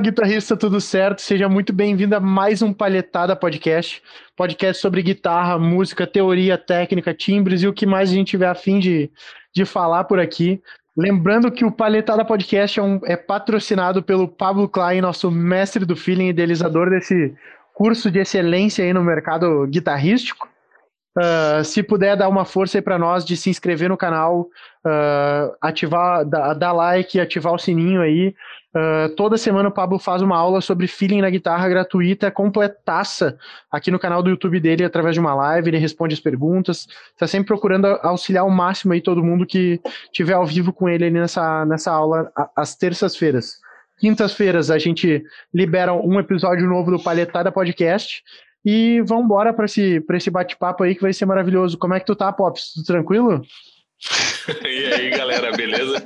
Guitarrista, tudo certo? Seja muito bem-vindo a mais um Palhetada Podcast. Podcast sobre guitarra, música, teoria, técnica, timbres e o que mais a gente tiver afim de, de falar por aqui. Lembrando que o Palhetada Podcast é, um, é patrocinado pelo Pablo Klein, nosso mestre do feeling, idealizador desse curso de excelência aí no mercado guitarrístico. Uh, se puder dar uma força aí para nós de se inscrever no canal, uh, ativar, dar, dar like, ativar o sininho aí. Uh, toda semana o Pablo faz uma aula sobre feeling na guitarra gratuita, completaça, aqui no canal do YouTube dele, através de uma live, ele responde as perguntas, está sempre procurando auxiliar ao máximo aí todo mundo que tiver ao vivo com ele nessa, nessa aula, às terças-feiras. Quintas-feiras a gente libera um episódio novo do Palhetada Podcast, e vamos embora para esse, esse bate-papo aí que vai ser maravilhoso. Como é que tu tá, Pops? Tudo tranquilo? e aí, galera, beleza?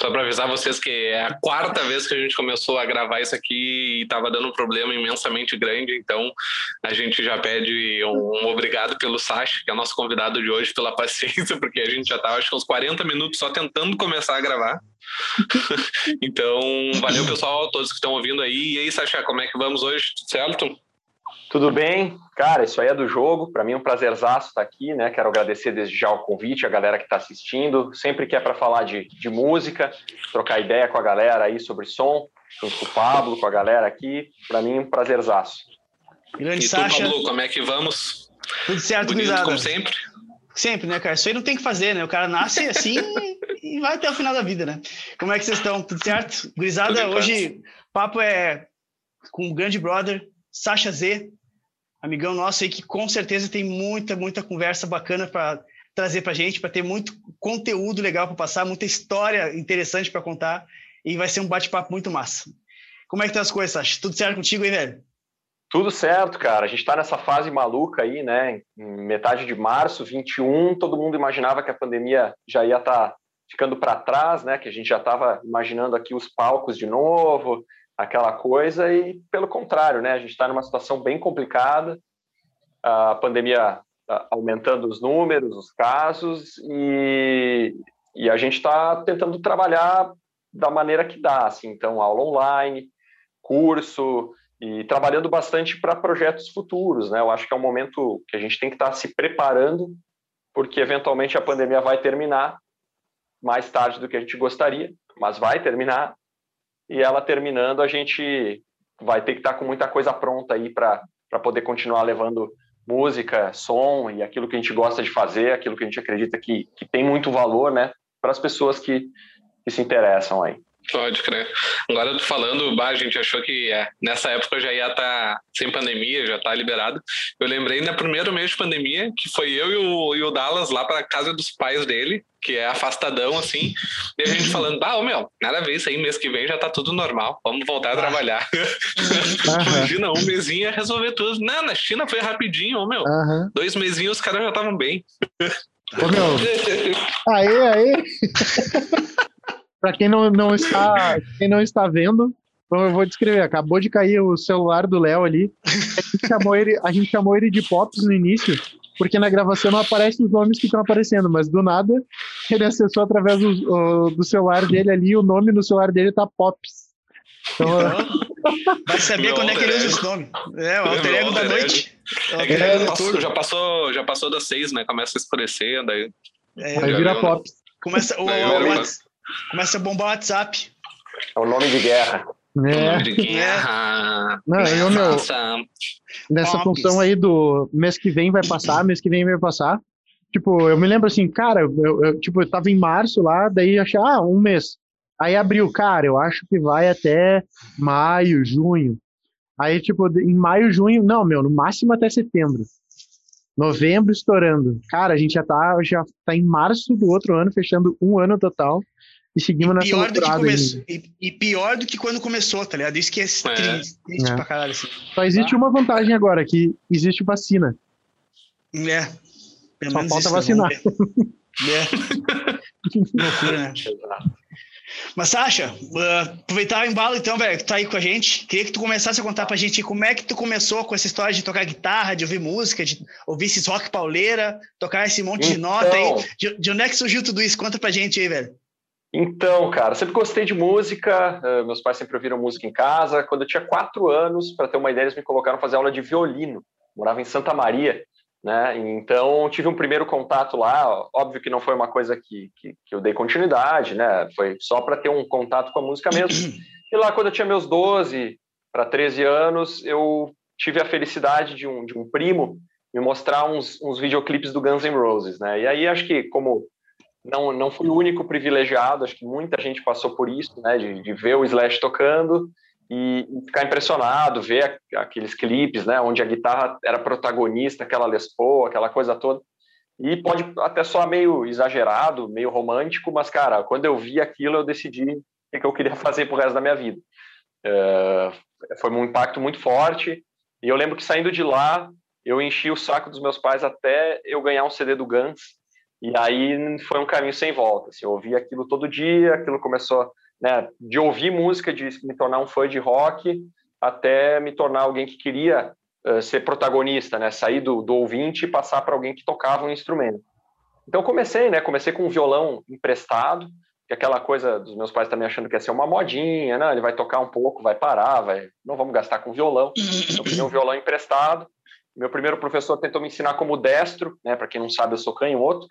Só para avisar vocês que é a quarta vez que a gente começou a gravar isso aqui e estava dando um problema imensamente grande, então a gente já pede um, obrigado pelo Sacha, que é nosso convidado de hoje, pela paciência, porque a gente já estava acho que uns 40 minutos só tentando começar a gravar. então, valeu pessoal, todos que estão ouvindo aí. E aí, Sacha, como é que vamos hoje? Certo? Tudo bem? Cara, isso aí é do jogo. Para mim é um prazerzaço estar aqui, né? Quero agradecer desde já o convite, a galera que está assistindo. Sempre que é para falar de, de música, trocar ideia com a galera aí sobre som, junto com o Pablo, com a galera aqui. Para mim é um prazerzaço. Grande e Sasha. tu, Pablo, como é que vamos? Tudo certo, Bonito, como sempre? Sempre, né, cara? Isso aí não tem que fazer, né? O cara nasce assim e vai até o final da vida, né? Como é que vocês estão? Tudo certo? Gurizada, hoje o papo é com o grande brother, Sasha Z, amigão nosso aí que com certeza tem muita, muita conversa bacana para trazer para gente, para ter muito conteúdo legal para passar, muita história interessante para contar e vai ser um bate-papo muito massa. Como é que estão as coisas, Sasha? Tudo certo contigo aí, velho? Tudo certo, cara. A gente está nessa fase maluca aí, né? Metade de março, 21, todo mundo imaginava que a pandemia já ia estar tá ficando para trás, né? Que a gente já estava imaginando aqui os palcos de novo, aquela coisa e pelo contrário, né? A gente está numa situação bem complicada, a pandemia aumentando os números, os casos e, e a gente está tentando trabalhar da maneira que dá, assim, então aula online, curso e trabalhando bastante para projetos futuros, né? Eu acho que é um momento que a gente tem que estar tá se preparando porque eventualmente a pandemia vai terminar mais tarde do que a gente gostaria, mas vai terminar e ela terminando, a gente vai ter que estar tá com muita coisa pronta aí para poder continuar levando música, som e aquilo que a gente gosta de fazer, aquilo que a gente acredita que, que tem muito valor, né, para as pessoas que, que se interessam aí. Pode crer. Agora falando, bah, a gente achou que é, nessa época já ia estar tá sem pandemia, já tá liberado. Eu lembrei no primeiro mês de pandemia que foi eu e o, e o Dallas lá para casa dos pais dele, que é afastadão assim, e a gente falando, bah, ô meu, nada a ver, isso aí mês que vem já tá tudo normal, vamos voltar a trabalhar. Imagina, um mesinho ia resolver tudo. Não, na China foi rapidinho, ô meu. Uhum. Dois mesinhos os caras já estavam bem. Ô meu, aí, aí. Para quem não, não, está, quem não está vendo, então eu vou descrever. Acabou de cair o celular do Léo ali. A gente, chamou ele, a gente chamou ele de Pops no início, porque na gravação não aparecem os nomes que estão aparecendo, mas do nada ele acessou através do, do celular dele ali, o nome no celular dele tá Pops. Então, vai saber quando é que ele usa esse nome. É, o alter ego da noite. É é, passou, já, passou, já passou das seis, né? Começa a escurecer, daí. É, aí vira Pops. Começa, o, o, o, Começa a bombar o WhatsApp. É o nome de guerra. É. de guerra. Não, eu, meu, nessa função aí do mês que vem vai passar, mês que vem vai passar. Tipo, eu me lembro assim, cara, eu, eu tipo, eu tava em março lá, daí achei, ah, um mês. Aí abriu, cara, eu acho que vai até maio, junho. Aí, tipo, em maio, junho, não, meu, no máximo até setembro. Novembro estourando. Cara, a gente já tá, já tá em março do outro ano, fechando um ano total e seguimos e nessa loucurada e, e, pior do que quando começou, tá ligado? Isso que é, é. triste, triste é. pra caralho. Assim. Só existe tá? uma vantagem agora, que existe vacina. É. Pelo Só falta vacinar. É. loucura, né? Mas, Sasha, uh, aproveitar o embalo então, velho, que tu tá aí com a gente. Queria que tu começasse a contar pra gente como é que tu começou com essa história de tocar guitarra, de ouvir música, de ouvir esses rock pauleira, tocar esse monte então... de nota aí. De, de onde é que surgiu tudo isso? Conta pra gente aí, velho. Então, cara, sempre gostei de música. Uh, meus pais sempre ouviram música em casa. Quando eu tinha quatro anos, para ter uma ideia, eles me colocaram fazer aula de violino. Morava em Santa Maria, né? Então tive um primeiro contato lá. Óbvio que não foi uma coisa que, que, que eu dei continuidade, né? Foi só para ter um contato com a música mesmo. E lá, quando eu tinha meus 12 para 13 anos, eu tive a felicidade de um, de um primo me mostrar uns, uns videoclipes do Guns N' Roses, né? E aí acho que como não, não fui o único privilegiado, acho que muita gente passou por isso, né? De, de ver o Slash tocando e, ficar impressionado, ver aqueles clipes, né, onde a guitarra era protagonista, aquela Les Paul, aquela coisa toda. E pode até soar meio exagerado, meio romântico, mas, cara, quando eu vi aquilo, eu decidi o que eu queria fazer pro resto da minha vida. Uh, foi um impacto muito forte. E eu lembro que saindo de lá, eu enchi o saco dos meus pais até eu ganhar um CD do Guns. E aí foi um caminho sem volta. Assim, eu ouvi aquilo todo dia, aquilo começou né, de ouvir música, de me tornar um fã de rock, até me tornar alguém que queria uh, ser protagonista, né, sair do, do ouvinte e passar para alguém que tocava um instrumento. Então comecei, né, comecei com um violão emprestado, que é aquela coisa dos meus pais também achando que ia ser uma modinha, né, ele vai tocar um pouco, vai parar, vai, não vamos gastar com violão. Eu peguei um violão emprestado. Meu primeiro professor tentou me ensinar como destro, né, para quem não sabe, eu sou canhoto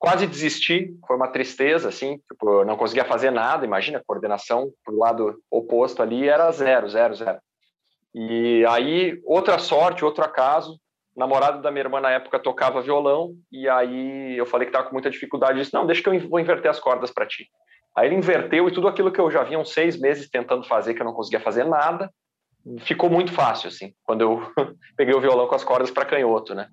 quase desisti, foi uma tristeza, assim, tipo, não conseguia fazer nada, imagina, coordenação pro lado oposto ali era zero, zero, zero. E aí, outra sorte, outro acaso, namorado da minha irmã na época tocava violão, e aí eu falei que estava com muita dificuldade, disse, não, deixa que eu vou inverter as cordas para ti. Aí ele inverteu e tudo aquilo que eu já vinha uns seis meses tentando fazer, que eu não conseguia fazer nada, ficou muito fácil, assim, quando eu peguei o violão com as cordas para canhoto, né?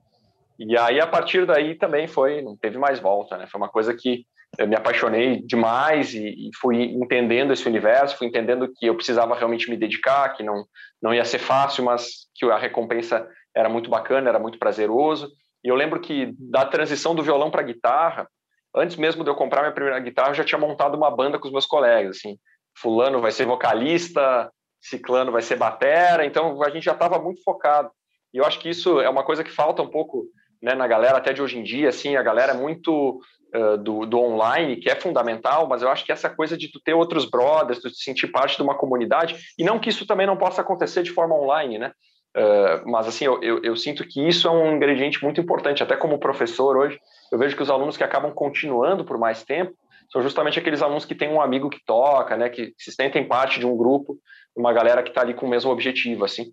E aí, a partir daí, também foi, não teve mais volta, né? Foi uma coisa que eu me apaixonei demais e, e, fui entendendo esse universo, fui entendendo que eu precisava realmente me dedicar, que não, não ia ser fácil, mas que a recompensa era muito bacana, era muito prazeroso. E eu lembro que da transição do violão para guitarra, antes mesmo de eu comprar minha primeira guitarra, eu já tinha montado uma banda com os meus colegas, assim, fulano vai ser vocalista, ciclano vai ser batera, então a gente já estava muito focado. E eu acho que isso é uma coisa que falta um pouco né, na galera até de hoje em dia, assim, a galera é muito uh, do, do online, que é fundamental, mas eu acho que essa coisa de tu ter outros brothers, tu te sentir parte de uma comunidade, e não que isso também não possa acontecer de forma online, né? Uh, mas assim, eu, eu, eu, sinto que isso é um ingrediente muito importante, até como professor hoje, eu vejo que os alunos que acabam continuando por mais tempo são justamente aqueles alunos que têm um amigo que toca, né, que se sentem parte de um grupo, uma galera que está ali com o mesmo objetivo, assim.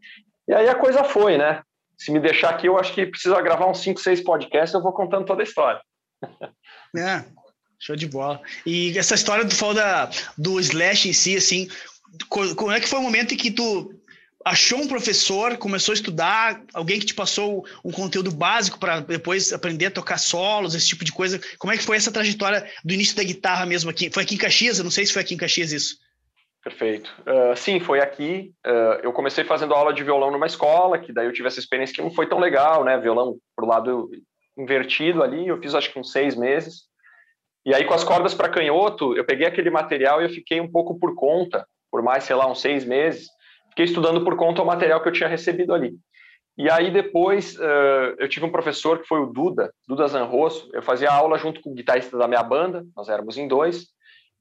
E aí a coisa foi, né? Se me deixar aqui, eu acho que precisa gravar uns 5, 6 podcasts, eu vou contando toda a história. É, show de bola. E essa história do da, do Slash em si, assim, como é que foi o momento em que tu achou um professor, começou a estudar, alguém que te passou um conteúdo básico para depois aprender a tocar solos, esse tipo de coisa? Como é que foi essa trajetória do início da guitarra mesmo aqui? Foi aqui em Caxias? Eu não sei se foi aqui em Caxias isso. Perfeito. Uh, sim, foi aqui. Uh, eu comecei fazendo aula de violão numa escola, que daí eu tive essa experiência que não foi tão legal, né? Violão pro lado invertido ali, eu fiz acho que uns seis meses. E aí com as cordas para canhoto, eu peguei aquele material e eu fiquei um pouco por conta, por mais, sei lá, uns seis meses. Fiquei estudando por conta o material que eu tinha recebido ali. E aí depois uh, eu tive um professor que foi o Duda, Duda Zanrosso. Eu fazia aula junto com o guitarrista da minha banda, nós éramos em dois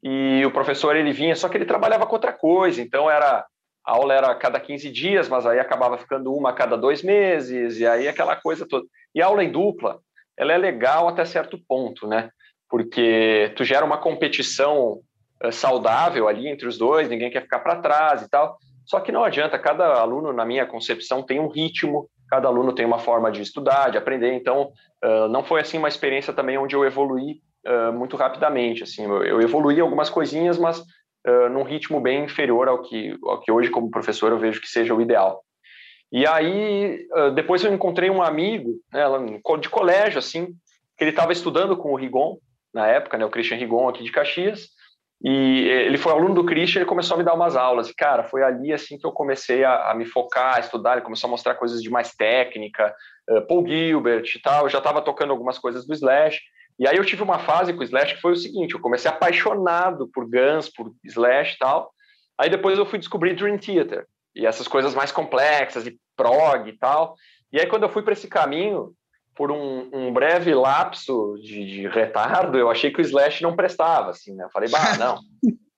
e o professor ele vinha, só que ele trabalhava com outra coisa, então era a aula era a cada 15 dias, mas aí acabava ficando uma a cada dois meses, e aí aquela coisa toda. E a aula em dupla, ela é legal até certo ponto, né? Porque tu gera uma competição uh, saudável ali entre os dois, ninguém quer ficar para trás e tal. Só que não adianta, cada aluno, na minha concepção, tem um ritmo, cada aluno tem uma forma de estudar, de aprender, então uh, não foi assim uma experiência também onde eu evoluí uh, muito rapidamente. Assim, eu, evoluí algumas coisinhas, mas uh, num ritmo bem inferior ao que, ao que hoje, como professor, eu vejo que seja o ideal. E aí, uh, depois eu encontrei um amigo né, de colégio, assim, que ele estava estudando com o Rigon, na época, né, o Christian Rigon aqui de Caxias, e ele foi aluno do Christian, ele começou a me dar umas aulas. E, cara, foi ali assim que eu comecei a, a me focar, a estudar. Ele começou a mostrar coisas de mais técnica, uh, Paul Gilbert e tal. Eu já estava tocando algumas coisas do Slash. E aí eu tive uma fase com o Slash que foi o seguinte, eu comecei apaixonado por Guns, por Slash e tal. Aí depois eu fui descobrir Dream Theater e essas coisas mais complexas e prog e tal. E aí quando eu fui para esse caminho, por um, um breve lapso de, de, retardo, eu achei que o Slash não prestava, assim, né? Eu falei, bah, não,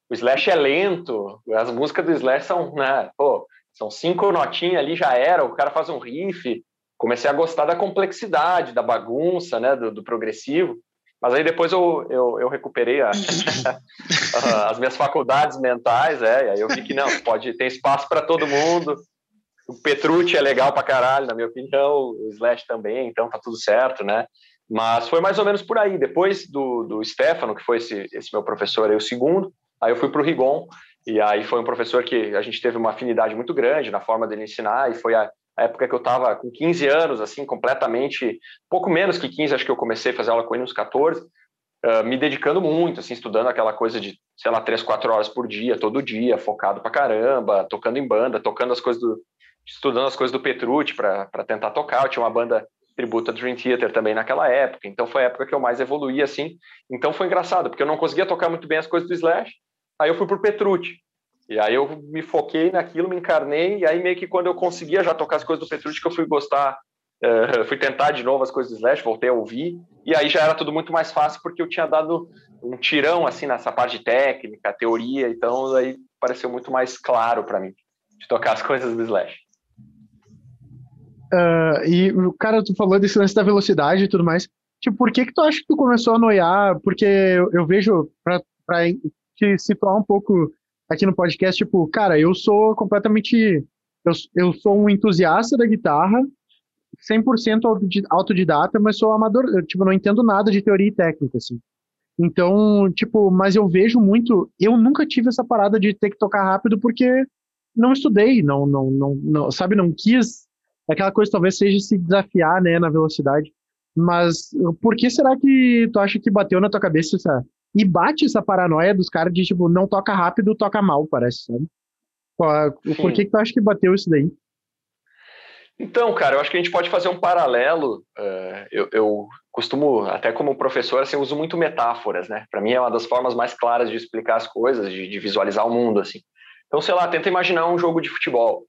o Slash é lento, as músicas do Slash são, né, pô, são cinco notinhas ali, já era, o cara faz um riff, comecei a gostar da complexidade, da bagunça, né, do, do progressivo, mas aí depois eu, eu, eu recuperei a, as minhas faculdades mentais, é, e aí eu vi que não, pode ter espaço para todo mundo, o Petrucci é legal pra caralho, na minha opinião, o Slash também, então tá tudo certo, né? Mas foi mais ou menos por aí. Depois do, do Stefano, que foi esse, esse meu professor aí, o segundo, aí eu fui pro Rigon, e aí foi um professor que a gente teve uma afinidade muito grande na forma dele ensinar, e foi a, a época que eu estava com 15 anos, assim, completamente, pouco menos que 15, acho que eu comecei a fazer aula com ele uns 14, uh, me dedicando muito, assim, estudando aquela coisa de, sei lá, 3, 4 horas por dia, todo dia, focado pra caramba, tocando em banda, tocando as coisas do, estudando as coisas do Petrucci para tentar tocar. Eu tinha uma banda tributo a Dream Theater também naquela época, então foi a época que eu mais evoluí assim. Então foi engraçado, porque eu não conseguia tocar muito bem as coisas do Slash, aí eu fui pro Petrucci. E aí eu me foquei naquilo, me encarnei, e aí meio que quando eu conseguia já tocar as coisas do Petrucci, que eu fui gostar, uh, fui tentar de novo as coisas do Slash, voltei a ouvir, e aí já era tudo muito mais fácil, porque eu tinha dado um tirão, assim, nessa parte técnica, teoria, então aí pareceu muito mais claro para mim de tocar as coisas do Slash. Uh, e, cara, tu falou desse lance da velocidade e tudo mais. Tipo, por que que tu acha que tu começou a noiar? Porque eu, eu vejo, pra te situar um pouco aqui no podcast, tipo, cara, eu sou completamente... Eu, eu sou um entusiasta da guitarra, 100% autodidata, mas sou amador, eu, tipo, não entendo nada de teoria e técnica, assim. Então, tipo, mas eu vejo muito, eu nunca tive essa parada de ter que tocar rápido porque não estudei, não, não, não, não sabe, não quis aquela coisa talvez seja se desafiar, né, na velocidade. Mas por que será que tu acha que bateu na tua cabeça essa... E bate essa paranoia dos caras de, tipo, não toca rápido, toca mal, parece, sabe? Por que, que tu acha que bateu isso daí? Então, cara, eu acho que a gente pode fazer um paralelo. Uh, eu, eu, costumo, até como professor, assim, uso muito metáforas, né? Para mim é uma das formas mais claras de explicar as coisas, de, de, visualizar o mundo, assim. Então, sei lá, tenta imaginar um jogo de futebol.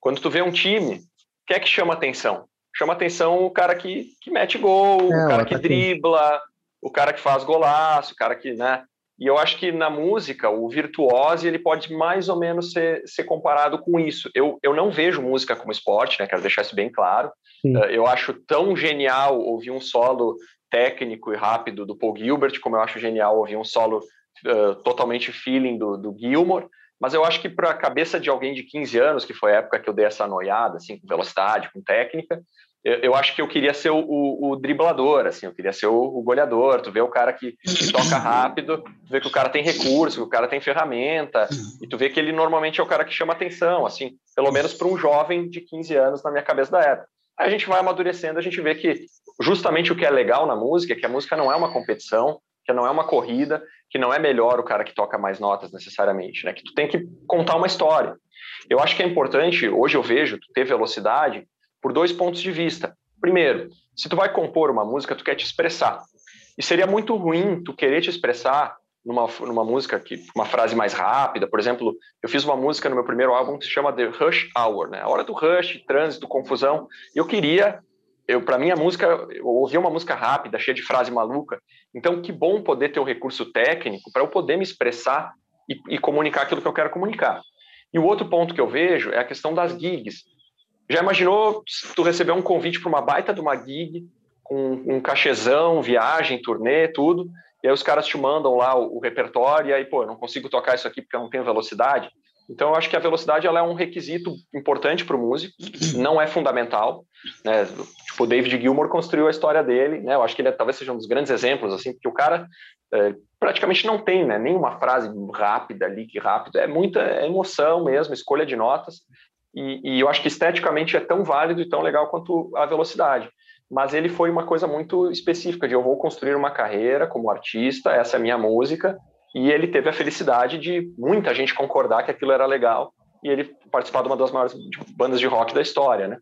Quando tu vê um time, que é que chama atenção? Chama atenção o cara que, que mete gol, é, o cara que dribla, o cara que faz golaço, o cara que, né? E eu acho que na música, o virtuose, ele pode mais ou menos ser, ser comparado com isso. Eu, eu não vejo música como esporte, né? Quero deixar isso bem claro. Uh, eu acho tão genial ouvir um solo técnico e rápido do Paul Gilbert, como eu acho genial ouvir um solo uh, totalmente feeling do, do Gilmore. Mas eu acho que para a cabeça de alguém de 15 anos, que foi a época que eu dei essa noiada, assim, com velocidade, com técnica, eu, eu acho que eu queria ser o, o, o, driblador, assim, eu queria ser o, o goleador. Tu vê o cara que, que, toca rápido, tu vê que o cara tem recurso, que o cara tem ferramenta, e tu vê que ele normalmente é o cara que chama atenção, assim, pelo menos para um jovem de 15 anos na minha cabeça da época. Aí a gente vai amadurecendo, a gente vê que justamente o que é legal na música é que a música não é uma competição, que não é uma corrida, que não é melhor o cara que toca mais notas necessariamente, né? Que tu tem que contar uma história. Eu acho que é importante, hoje eu vejo, tu ter velocidade por dois pontos de vista. Primeiro, se tu vai compor uma música, tu quer te expressar. E seria muito ruim tu querer te expressar numa, numa música que uma frase mais rápida. Por exemplo, eu fiz uma música no meu primeiro álbum que se chama The Rush Hour, né? A hora do rush, trânsito, confusão. Eu queria eu para mim a música, eu ouvi uma música rápida, cheia de frase maluca. Então, que bom poder ter o recurso técnico para eu poder me expressar e, e, comunicar aquilo que eu quero comunicar. E o outro ponto que eu vejo é a questão das gigs. Já imaginou tu receber um convite para uma baita de uma gig com um cachezão, viagem, turnê, tudo, e aí os caras te mandam lá o, o repertório e aí, pô, eu não consigo tocar isso aqui porque eu não tenho velocidade. Então, eu acho que a velocidade ela é um requisito importante para o músico, não é fundamental. Né? Tipo, o David Gilmour construiu a história dele, né? eu acho que ele é, talvez seja um dos grandes exemplos, assim, porque o cara é, praticamente não tem né, nenhuma frase rápida, lick rápido, é muita emoção mesmo, escolha de notas, e, e eu acho que esteticamente é tão válido e tão legal quanto a velocidade mas ele foi uma coisa muito específica de eu vou construir uma carreira como artista, essa é a minha música, e ele teve a felicidade de muita gente concordar que aquilo era legal e ele participar de uma das maiores bandas de rock da história, né?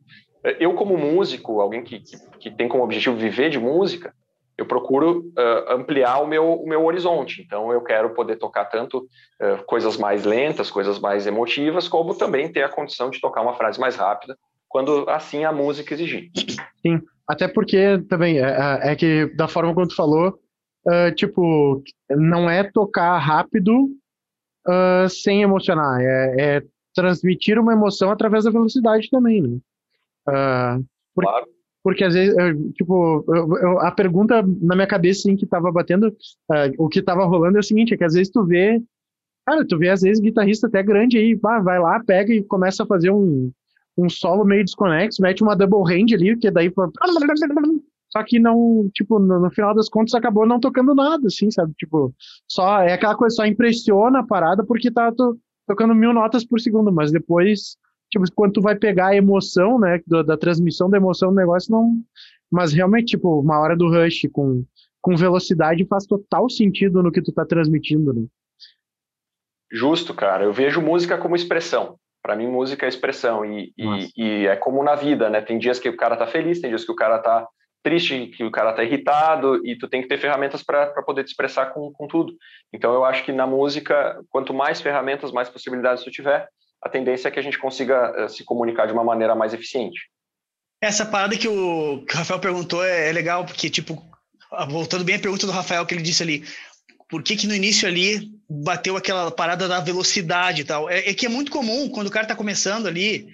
Eu, como músico, alguém que, que, que tem como objetivo viver de música, eu procuro uh, ampliar o meu, o meu horizonte. Então, eu quero poder tocar tanto uh, coisas mais lentas, coisas mais emotivas, como também ter a condição de tocar uma frase mais rápida, quando assim a música exigir. Sim. Até porque também é, é, é que da forma como tu falou, uh, tipo, não é tocar rápido sem emocionar, é, é, transmitir uma emoção através da velocidade também, né? Porque, claro. Porque às vezes, tipo, eu, eu, a pergunta na minha cabeça assim, que tava batendo, o que tava rolando é o seguinte, é que às vezes tu vê, cara, tu vê às vezes guitarrista até grande aí, pá, vai lá, pega e começa a fazer um, um solo meio desconexo, mete uma double hand ali, que daí só que não, tipo, no, no, final das contas acabou não tocando nada, assim, sabe? Tipo, só é aquela coisa, só impressiona a parada porque tá to, tocando mil notas por segundo, mas depois, tipo, quando tu vai pegar a emoção, né, do, da transmissão da emoção do negócio, não. Mas realmente, tipo, uma hora do rush com, com velocidade faz total sentido no que tu tá transmitindo, né? Justo, cara. Eu vejo música como expressão. Para mim, música é expressão. E, e, e, é como na vida, né? Tem dias que o cara tá feliz, tem dias que o cara tá triste, que o cara tá irritado, e tu tem que ter ferramentas para poder te expressar com, com tudo. Então, eu acho que na música, quanto mais ferramentas, mais possibilidades tu tiver, a tendência é que a gente consiga uh, se comunicar de uma maneira mais eficiente. Essa parada que o, que o Rafael perguntou é, é legal, porque, tipo, voltando bem à pergunta do Rafael, que ele disse ali, por que, que no início ali bateu aquela parada da velocidade e tal? É, é que é muito comum, quando o cara está começando ali,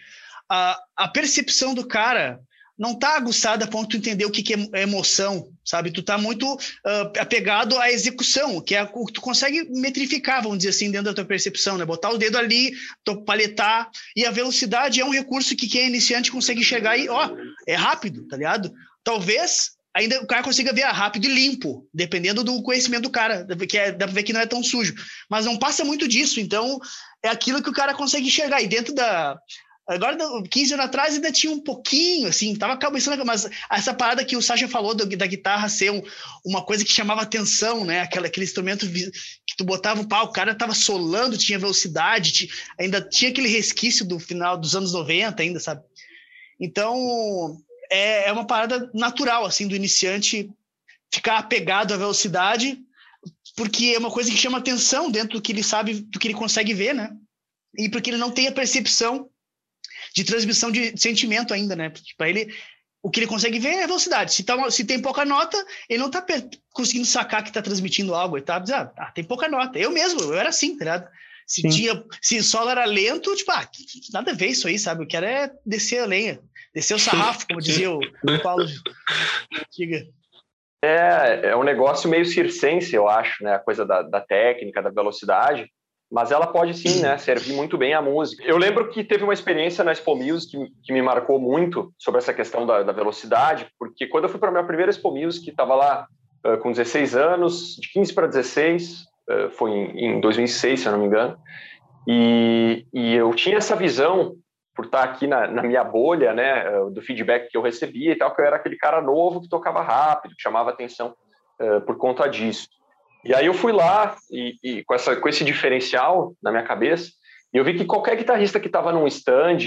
a, a percepção do cara não tá aguçada a ponto de entender o que, que é emoção, sabe? Tu tá muito uh, apegado à execução, que é o que tu consegue metrificar, vamos dizer assim, dentro da tua percepção, né? Botar o dedo ali, paletar, e a velocidade é um recurso que quem é iniciante consegue chegar e, ó, é rápido, tá ligado? Talvez ainda o cara consiga ver rápido e limpo, dependendo do conhecimento do cara, que é, dá pra ver que não é tão sujo. Mas não passa muito disso, então é aquilo que o cara consegue enxergar. E dentro da. Agora, 15 anos atrás, ainda tinha um pouquinho, assim, tava começando, mas essa parada que o Sasha falou do, da guitarra ser um, uma coisa que chamava atenção, né? Aquela, aquele instrumento que tu botava o pau, o cara tava solando, tinha velocidade, tinha, ainda tinha aquele resquício do final dos anos 90, ainda, sabe? Então, é, é uma parada natural, assim, do iniciante ficar apegado à velocidade, porque é uma coisa que chama atenção dentro do que ele sabe, do que ele consegue ver, né? E porque ele não tem a percepção de transmissão de sentimento ainda, né? Para ele, o que ele consegue ver é a velocidade. Se, tá, se tem pouca nota, ele não tá conseguindo sacar que tá transmitindo algo. Ele tá dizendo, ah, tem pouca nota. Eu mesmo, eu era assim, tá ligado? Se, tinha, se o solo era lento, tipo, ah, nada a ver isso aí, sabe? Eu quero é descer a lenha. Descer o sarrafo, como dizia o, o Paulo Antiga. É, é um negócio meio circense, eu acho, né? A coisa da, da técnica, da velocidade. Mas ela pode sim, né? Servir muito bem à música. Eu lembro que teve uma experiência na Expo Music que, que me marcou muito sobre essa questão da, da velocidade, porque quando eu fui para a minha primeira Expo Music, estava lá uh, com 16 anos, de 15 para 16, uh, foi em, em 2006, se eu não me engano, e, e eu tinha essa visão por estar aqui na, na, minha bolha, né, do feedback que eu recebia e tal, que eu era aquele cara novo que tocava rápido, que chamava atenção uh, por conta disso. E aí eu fui lá e, e, com, essa, com esse diferencial na minha cabeça, e eu vi que qualquer guitarrista que estava num stand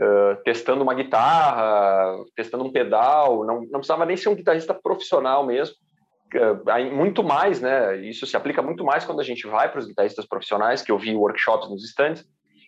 uh, testando uma guitarra, testando um pedal, não, não precisava nem ser um guitarrista profissional mesmo, muito mais, né? Isso se aplica muito mais quando a gente vai para os guitarristas profissionais, que eu vi workshops nos stands,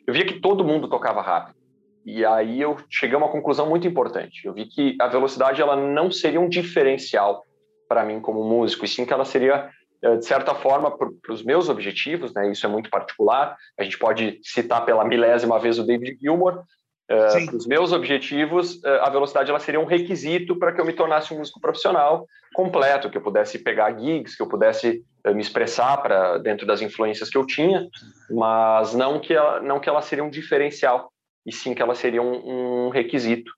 eu via que todo mundo tocava rápido. E aí eu cheguei a uma conclusão muito importante. Eu vi que a velocidade ela não seria um diferencial para mim como músico, e sim que ela seria de certa forma para os meus objetivos, né? Isso é muito particular. A gente pode citar pela milésima vez o David Gilmour. Uh, para os meus objetivos, uh, a velocidade ela seria um requisito para que eu me tornasse um músico profissional completo, que eu pudesse pegar gigs, que eu pudesse uh, me expressar para dentro das influências que eu tinha, mas não que ela, não que ela seria um diferencial e sim que ela seria um, um requisito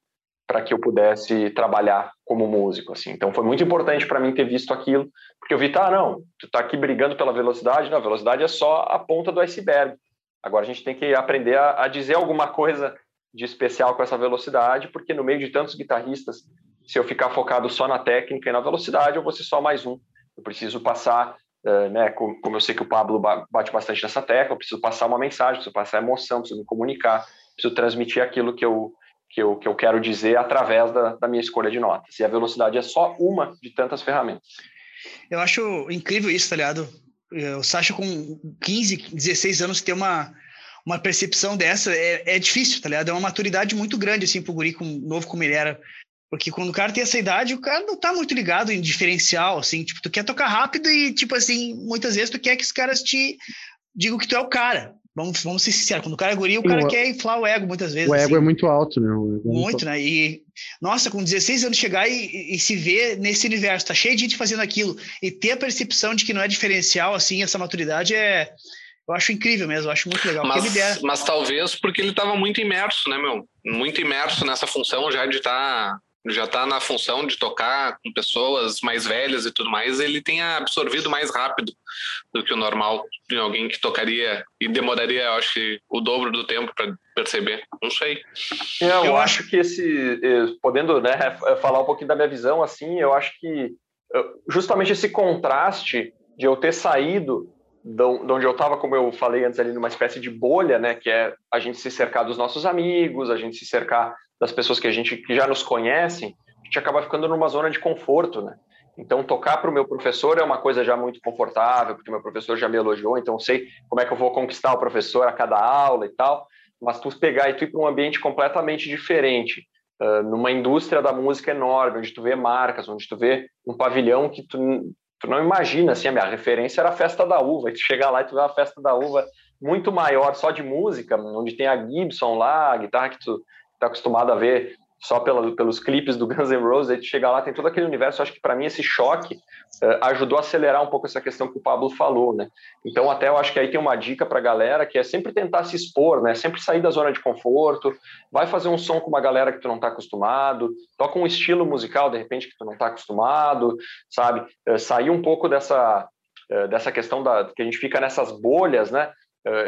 para que eu pudesse trabalhar como músico, assim. Então foi muito importante para mim ter visto aquilo, porque eu vi, tá, não, tu tá aqui brigando pela velocidade, não, a velocidade é só a ponta do iceberg. Agora a gente tem que aprender a, a dizer alguma coisa de especial com essa velocidade, porque no meio de tantos guitarristas, se eu ficar focado só na técnica e na velocidade, eu vou ser só mais um. Eu preciso passar, uh, né, como, como eu sei que o Pablo bate bastante nessa tecla, eu preciso passar uma mensagem, preciso passar emoção, preciso me comunicar, preciso transmitir aquilo que eu, que eu, que eu quero dizer através da, da minha escolha de notas. E a velocidade é só uma de tantas ferramentas. Eu acho incrível isso, tá ligado? O Sasha com 15, 16 anos ter uma, uma percepção dessa é, é difícil, tá ligado? É uma maturidade muito grande, assim, pro guri com, novo como ele era. Porque quando o cara tem essa idade, o cara não tá muito ligado em diferencial, assim, tipo, tu quer tocar rápido e, tipo assim, muitas vezes tu quer que os caras te digam que tu é o cara. Vamos, vamos ser sinceros, quando o cara é guri, o cara o, quer inflar o ego muitas vezes. O ego assim. é muito alto, né? É muito, muito, né? E, nossa, com 16 anos chegar e, e, se ver nesse universo, tá cheio de gente fazendo aquilo, e ter a percepção de que não é diferencial, assim, essa maturidade é. Eu acho incrível mesmo, eu acho muito legal. Mas, mas talvez porque ele estava muito imerso, né, meu? Muito imerso nessa função já de estar tá já está na função de tocar com pessoas mais velhas e tudo mais, ele tenha absorvido mais rápido do que o normal de alguém que tocaria e demoraria, eu acho, o dobro do tempo para perceber. Não sei. É, eu, eu acho que esse, eh, podendo né, falar um pouquinho da minha visão, assim, eu acho que eh, justamente esse contraste de eu ter saído de onde eu estava, como eu falei antes ali, numa espécie de bolha, né, que é a gente se cercar dos nossos amigos, a gente se cercar das pessoas que a gente que já nos conhecem, a gente acaba ficando numa zona de conforto, né? Então, tocar para o meu professor é uma coisa já muito confortável, porque meu professor já me elogiou, então sei como é que eu vou conquistar o professor a cada aula e tal. Mas tu pegar e tu ir para um ambiente completamente diferente, uh, numa indústria da música enorme, onde tu vê marcas, onde tu vê um pavilhão que tu, tu não imagina, assim, a minha referência era a Festa da Uva, e tu chega lá e tu vê a Festa da Uva muito maior, só de música, onde tem a Gibson lá, a guitarra que tu está acostumado a ver só pela, pelos clipes do Guns N' Roses, aí tu chega lá, tem todo aquele universo. Acho que para mim esse choque uh, ajudou a acelerar um pouco essa questão que o Pablo falou, né? Então, até eu acho que aí tem uma dica para a galera que é sempre tentar se expor, né? Sempre sair da zona de conforto, vai fazer um som com uma galera que tu não está acostumado, toca um estilo musical de repente que tu não está acostumado, sabe? Uh, sair um pouco dessa uh, dessa questão da que a gente fica nessas bolhas, né?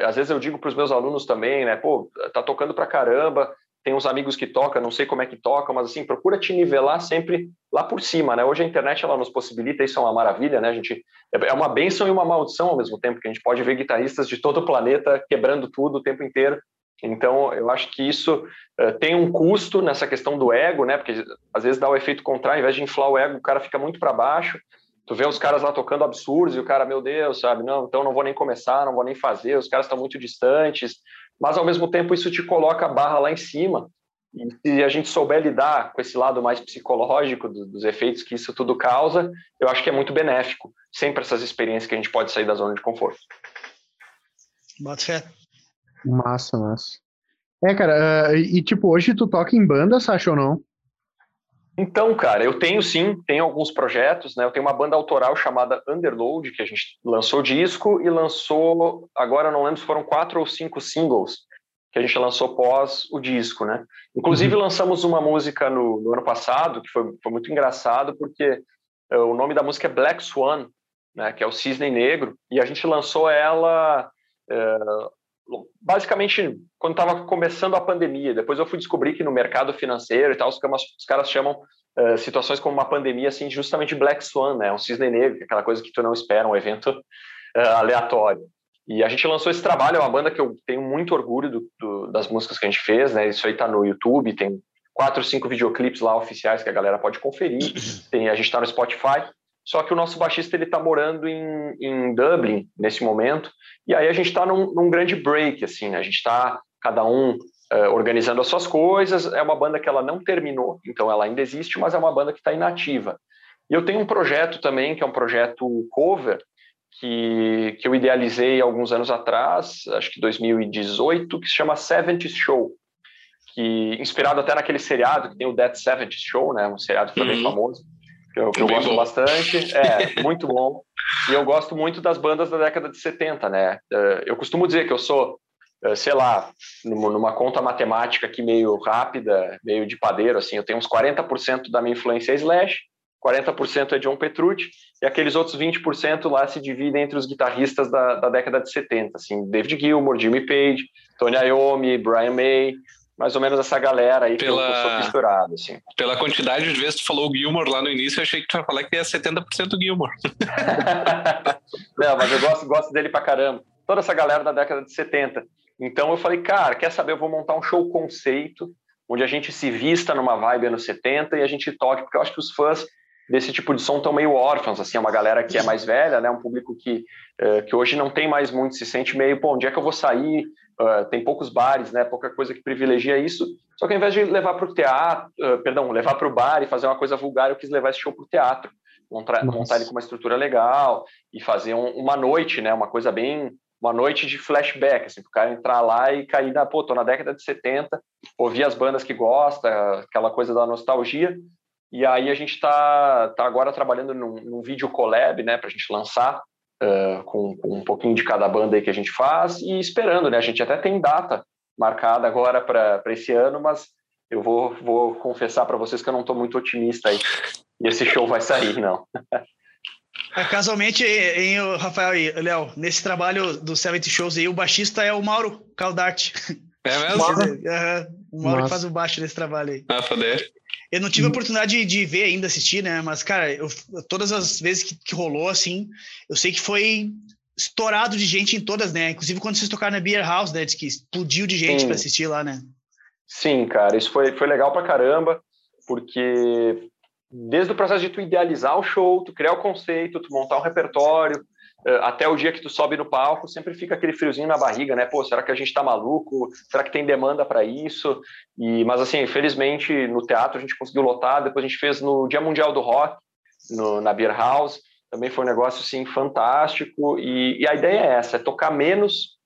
às vezes eu digo para os meus alunos também, né? Pô, tá tocando para caramba, tem uns amigos que tocam, não sei como é que tocam, mas assim, procura te nivelar sempre lá por cima, né? Hoje a internet ela nos possibilita, isso é uma maravilha, né? A gente é uma benção e uma maldição ao mesmo tempo, que a gente pode ver guitarristas de todo o planeta quebrando tudo o tempo inteiro. Então, eu acho que isso uh, tem um custo nessa questão do ego, né? Porque às vezes dá o efeito contrário, ao invés de inflar o ego, o cara fica muito para baixo. Tu vê os caras lá tocando absurdos e o cara, meu Deus, sabe? Não, então não vou nem começar, não vou nem fazer, os caras estão muito distantes mas ao mesmo tempo isso te coloca a barra lá em cima. E se a gente souber lidar com esse lado mais psicológico do, dos efeitos que isso tudo causa, eu acho que é muito benéfico. Sempre essas experiências que a gente pode sair da zona de conforto. Bota fé. Massa, massa. É, cara, uh, e tipo, hoje tu toca em banda, Sacha, ou não? Então, cara, eu tenho sim, tenho alguns projetos, né? Eu tenho uma banda autoral chamada Underload, que a gente lançou disco e lançou, agora não lembro se foram quatro ou cinco singles que a gente lançou pós o disco, né? Inclusive uhum. lançamos uma música no, no, ano passado, que foi, foi muito engraçado, porque uh, o nome da música é Black Swan, né? Que é o Cisne Negro, e a gente lançou ela uh, basicamente quando estava começando a pandemia. Depois eu fui descobrir que no mercado financeiro e tal, os, os caras chamam uh, situações como uma pandemia assim, justamente Black Swan, né? Um cisne negro, aquela coisa que tu não espera, um evento uh, aleatório. E a gente lançou esse trabalho, é uma banda que eu tenho muito orgulho do, do, das músicas que a gente fez, né? Isso aí tá no YouTube, tem quatro, cinco videoclipes lá oficiais que a galera pode conferir. Tem, a gente está no Spotify. Só que o nosso baixista ele está morando em, em Dublin nesse momento e aí a gente está num, num, grande break assim, né? a gente está cada um uh, organizando as suas coisas. É uma banda que ela não terminou, então ela ainda existe, mas é uma banda que está inativa. E eu tenho um projeto também que é um projeto cover que, que eu idealizei alguns anos atrás, acho que 2018, que se chama 70 Show, que inspirado até naquele seriado que tem o Dead 70 Show, né, um seriado que foi bem uhum. famoso que eu, que eu gosto bom. bastante. É, muito bom. E eu gosto muito das bandas da década de 70, né? É, eu costumo dizer que eu sou, é, sei lá, numa conta matemática aqui meio rápida, meio de padeiro, assim, eu tenho uns 40% da minha influência é Slash, 40% é John Petrucci, e aqueles outros 20% lá se dividem entre os guitarristas da, da década de 70, assim, David Gilmour, Jimmy Page, Tony Iommi, Brian May, mais ou menos essa galera aí pela, que eu sou misturado, assim. Pela quantidade de vezes que tu falou Gilmore lá no início, eu achei que tu ia falar que ia 70% Gilmore. Não, mas eu gosto, gosto dele pra caramba. Toda essa galera da década de 70. Então eu falei, cara, quer saber, eu vou montar um show conceito, onde a gente se vista numa vibe anos 70 e a gente toque, porque eu acho que os fãs desse tipo de som estão meio órfãos, assim, é uma galera que é mais velha, né, um público que, uh, que hoje não tem mais muito, se sente meio, pô, onde é que eu vou sair? Uh, tem poucos bares, né, pouca coisa que privilegia isso, só que ao invés de levar para o teatro, uh, perdão, levar para o bar e fazer uma coisa vulgar, eu quis levar esse show para o teatro, montar, montar, ele com uma estrutura legal e fazer um, uma noite, né, uma coisa bem, uma noite de flashback, assim, o cara entrar lá e cair na, pô, tô na década de 70, ouvir as bandas que gosta, aquela coisa da nostalgia, e aí a gente está tá agora trabalhando num, num vídeo collab, né, para a gente lançar uh, com, com, um pouquinho de cada banda aí que a gente faz e esperando, né? A gente até tem data marcada agora para esse ano, mas eu vou, vou confessar para vocês que eu não estou muito otimista aí. E esse show vai sair, não. É, casualmente, em, Rafael e Léo, nesse trabalho do 70 Shows aí, o baixista é o Mauro Caldarte. É mesmo? Mauro, o Mauro que faz o baixo nesse trabalho aí. Ah, foder. Eu não tive a oportunidade de, de, ver ainda, assistir, né? Mas, cara, eu, todas as vezes que, que, rolou, assim, eu sei que foi estourado de gente em todas, né? Inclusive quando vocês tocaram na Beer House, né? Que explodiu de gente para assistir lá, né? Sim, cara, isso foi, foi legal pra caramba, porque desde o processo de tu idealizar o show, tu criar o conceito, tu montar um repertório, até o dia que tu sobe no palco, sempre fica aquele friozinho na barriga, né? Pô, será que a gente tá maluco? Será que tem demanda para isso? E, mas assim, felizmente no teatro a gente conseguiu lotar, depois a gente fez no Dia Mundial do Rock, no, na Beer House, também foi um negócio assim fantástico e, e a ideia é essa, é tocar menos,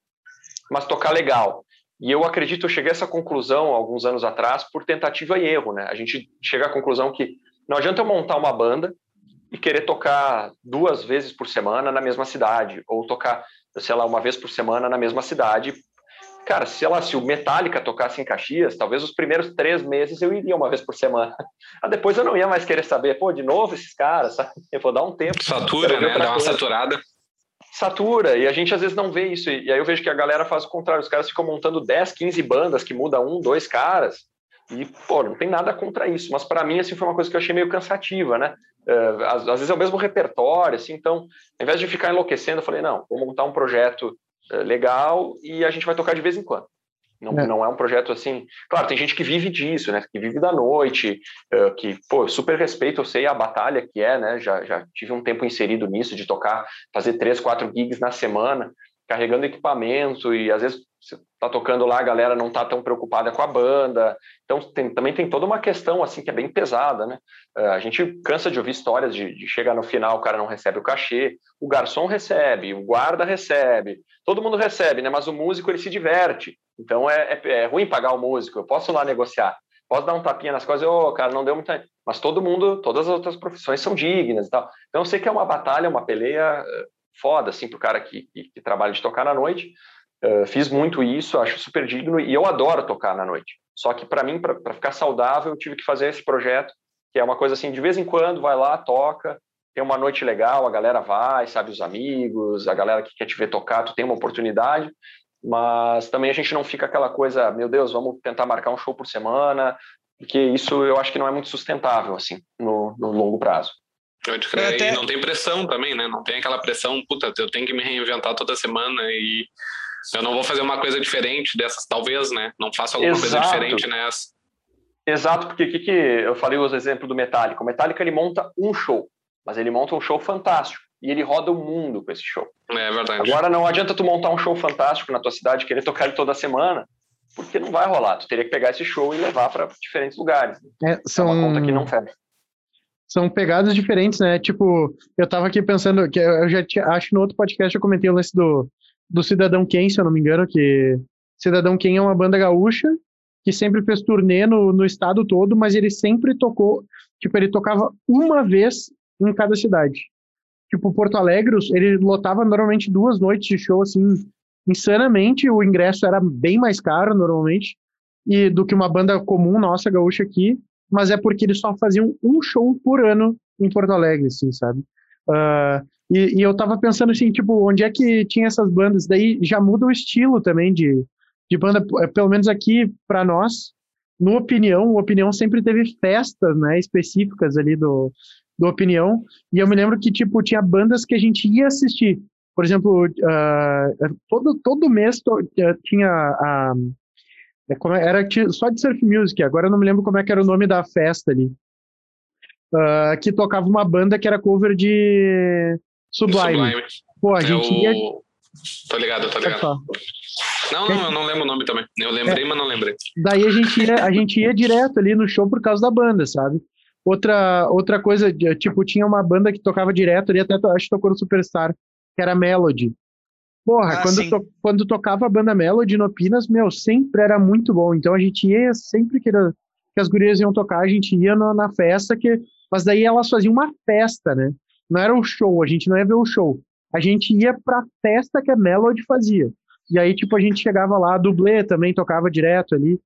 mas tocar legal. E eu acredito, eu cheguei a essa conclusão alguns anos atrás por tentativa e erro, né? A gente chega à conclusão que não adianta eu montar uma banda e querer tocar duas vezes por semana na mesma cidade, ou tocar, sei lá, uma vez por semana na mesma cidade. Cara, sei lá, se o Metallica tocasse em Caxias, talvez os primeiros três meses eu iria uma vez por semana. Ah, depois eu não ia mais querer saber, pô, de novo esses caras, sabe? Eu vou dar um tempo. Satura, né? Dá uma saturada. Satura, e a gente às vezes não vê isso. E aí eu vejo que a galera faz o contrário, os caras ficam montando 10, 15 bandas que muda um, dois caras. E, pô, não tem nada contra isso, mas para mim, assim, foi uma coisa que eu achei meio cansativa, né? Uh, às, às, vezes é o mesmo repertório, assim, então, ao invés de ficar enlouquecendo, eu falei, não, vou montar um projeto uh, legal e a gente vai tocar de vez em quando. Não é. não é um projeto assim. Claro, tem gente que vive disso, né? Que vive da noite, uh, que, pô, super respeito, eu sei a batalha que é, né? Já, já tive um tempo inserido nisso, de tocar, fazer três, quatro gigs na semana, carregando equipamento, e às vezes você tá tocando lá, a galera não tá tão preocupada com a banda. Então tem, também tem toda uma questão assim que é bem pesada, né? Uh, a gente cansa de ouvir histórias de, de, chegar no final o cara não recebe o cachê, o garçom recebe, o guarda recebe, todo mundo recebe, né? Mas o músico ele se diverte. Então é, é, é ruim pagar o músico. Eu posso lá negociar, posso dar um tapinha nas coisas, ô, oh, cara, não deu muita. Mas todo mundo, todas as outras profissões são dignas e tal. Então eu sei que é uma batalha, uma peleia eh, foda assim pro cara que, que, trabalha de tocar na noite Uh, fiz muito isso, acho super digno e eu adoro tocar na noite. Só que para mim, para ficar saudável, eu tive que fazer esse projeto, que é uma coisa assim, de vez em quando, vai lá, toca, tem uma noite legal, a galera vai, sabe, os amigos, a galera que quer te ver tocar, tu tem uma oportunidade, mas também a gente não fica aquela coisa, meu Deus, vamos tentar marcar um show por semana, porque isso eu acho que não é muito sustentável, assim, no, no longo prazo. Pode crer. Até... E não tem pressão também, né? Não tem aquela pressão, puta, eu tenho que me reinventar toda semana e eu não vou fazer uma coisa diferente dessas, talvez, né? Não faço alguma Exato. coisa diferente nessa. Exato, porque o que, que eu falei os exemplos do Metallica? O Metallica ele monta um show, mas ele monta um show fantástico e ele roda o mundo com esse show. É verdade. Agora não adianta tu montar um show fantástico na tua cidade, querer tocar ele toda semana, porque não vai rolar. Tu teria que pegar esse show e levar para diferentes lugares. É, são... É uma conta que não fecha. São pegadas diferentes, né? Tipo, eu tava aqui pensando que eu já acho que no outro podcast eu comentei o lance do do Cidadão Quem, se eu não me engano, que Cidadão Quem é uma banda gaúcha que sempre fez turnê no, no estado todo, mas ele sempre tocou, tipo, ele tocava uma vez em cada cidade. Tipo, Porto Alegre, ele lotava normalmente duas noites de show, assim, insanamente, o ingresso era bem mais caro, normalmente, e do que uma banda comum nossa, gaúcha aqui, mas é porque eles só faziam um show por ano em Porto Alegre, assim, sabe? Uh, e, e, eu tava pensando assim, tipo, onde é que tinha essas bandas? Daí já muda o estilo também de, de banda, é, pelo menos aqui para nós, no Opinião, o Opinião sempre teve festas, né, específicas ali do, do Opinião, e eu me lembro que, tipo, tinha bandas que a gente ia assistir. Por exemplo, uh, todo, todo mês to, uh, tinha a... Uh, era só de surf music, agora eu não me lembro como é que era o nome da festa ali. uh, que tocava uma banda que era cover de Sublime. Sublime. Pô, a gente é o... ia... Tô ligado, tô ligado. Não, não, eu não lembro o nome também. Eu lembrei, é. mas não lembrei. Daí a gente, ia, a gente ia direto ali no show por causa da banda, sabe? Outra, outra coisa, tipo, tinha uma banda que tocava direto ali, até acho que tocou no Superstar, que era Melody. Porra, ah, quando, to, quando tocava a banda Melody no Pinas, meu, sempre era muito bom. Então a gente ia sempre que, era, que as gurias iam tocar, a gente ia no, na festa, que, mas daí elas faziam uma festa, né? Não era um show, a gente não ia ver o show. A gente ia pra festa que a Melody fazia. E aí, tipo, a gente chegava lá, a dublê também tocava direto ali.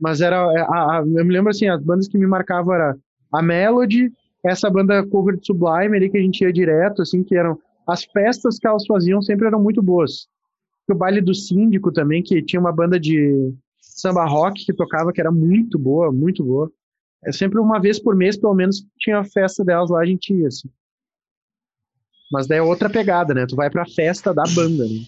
Mas era. É, a, a, eu me lembro assim, as bandas que me marcavam era a Melody, essa banda cover de Sublime ali que a gente ia direto, assim, que eram. As festas que elas faziam sempre eram muito boas. O baile do síndico também, que tinha uma banda de samba rock que tocava, que era muito boa, muito boa. É sempre uma vez por mês, pelo menos, tinha a festa delas lá, a gente ia, assim. Mas daí é outra pegada, né? Tu vai pra festa da banda, né?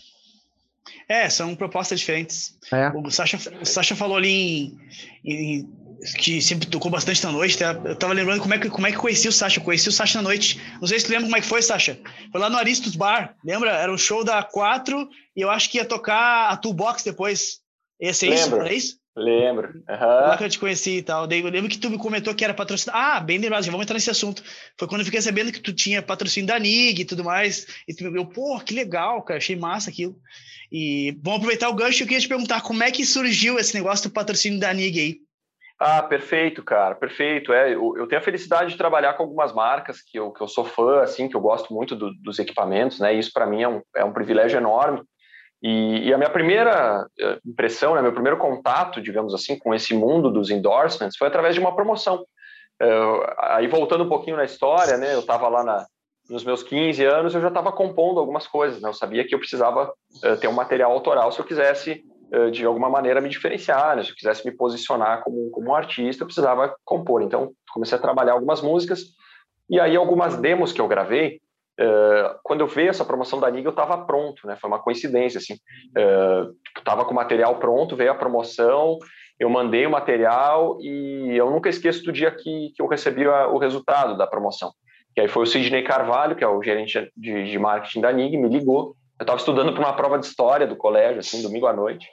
É, são propostas diferentes. É. O, Sasha, o Sasha falou ali em, em, que sempre tocou bastante na noite. Tá? Eu tava lembrando como é, que, como é que conheci o Sasha. Eu conheci o Sasha na noite. Não sei se tu lembra como é que foi, Sasha. Foi lá no Aristos Bar. Lembra? Era um show da 4 e eu acho que ia tocar a Toolbox depois. Esse é Lembro. isso? Era isso? Lembro. Uhum. Lá que eu te conheci e tal. Daí eu lembro que tu me comentou que era patrocinado. Ah, bem lembrado, já vamos entrar nesse assunto. Foi quando eu fiquei sabendo que tu tinha patrocínio da NIG e tudo mais. E tu me pô, que legal, cara, achei massa aquilo. E vamos aproveitar o gancho. Eu queria te perguntar como é que surgiu esse negócio do patrocínio da NIG aí. Ah, perfeito, cara, perfeito. É, eu, eu, tenho a felicidade de trabalhar com algumas marcas que eu, que eu sou fã, assim, que eu gosto muito do, dos equipamentos, né? Isso para mim é um, é um privilégio enorme. E, e, a minha primeira eh, impressão, né, meu primeiro contato, digamos assim, com esse mundo dos endorsements foi através de uma promoção. Uh, aí voltando um pouquinho na história, né, eu estava lá na, nos meus 15 anos, eu já estava compondo algumas coisas. Né, eu sabia que eu precisava uh, ter um material autoral se eu quisesse, de alguma maneira, me diferenciar, né, se eu quisesse me posicionar como, como um artista, eu precisava compor. Então, comecei a trabalhar algumas músicas. E aí, algumas demos que eu gravei, Uh, quando eu vi essa promoção da Liga, eu estava pronto, né? Foi uma coincidência, assim. Uh, tava com o material pronto, veio a promoção, eu mandei o material e eu nunca esqueço do dia que, que eu recebi a, o resultado da promoção. Que aí foi o Sidney Carvalho, que é o gerente de, de marketing da NIG, me ligou. Eu estava estudando para uma prova de história do colégio, assim, domingo à noite.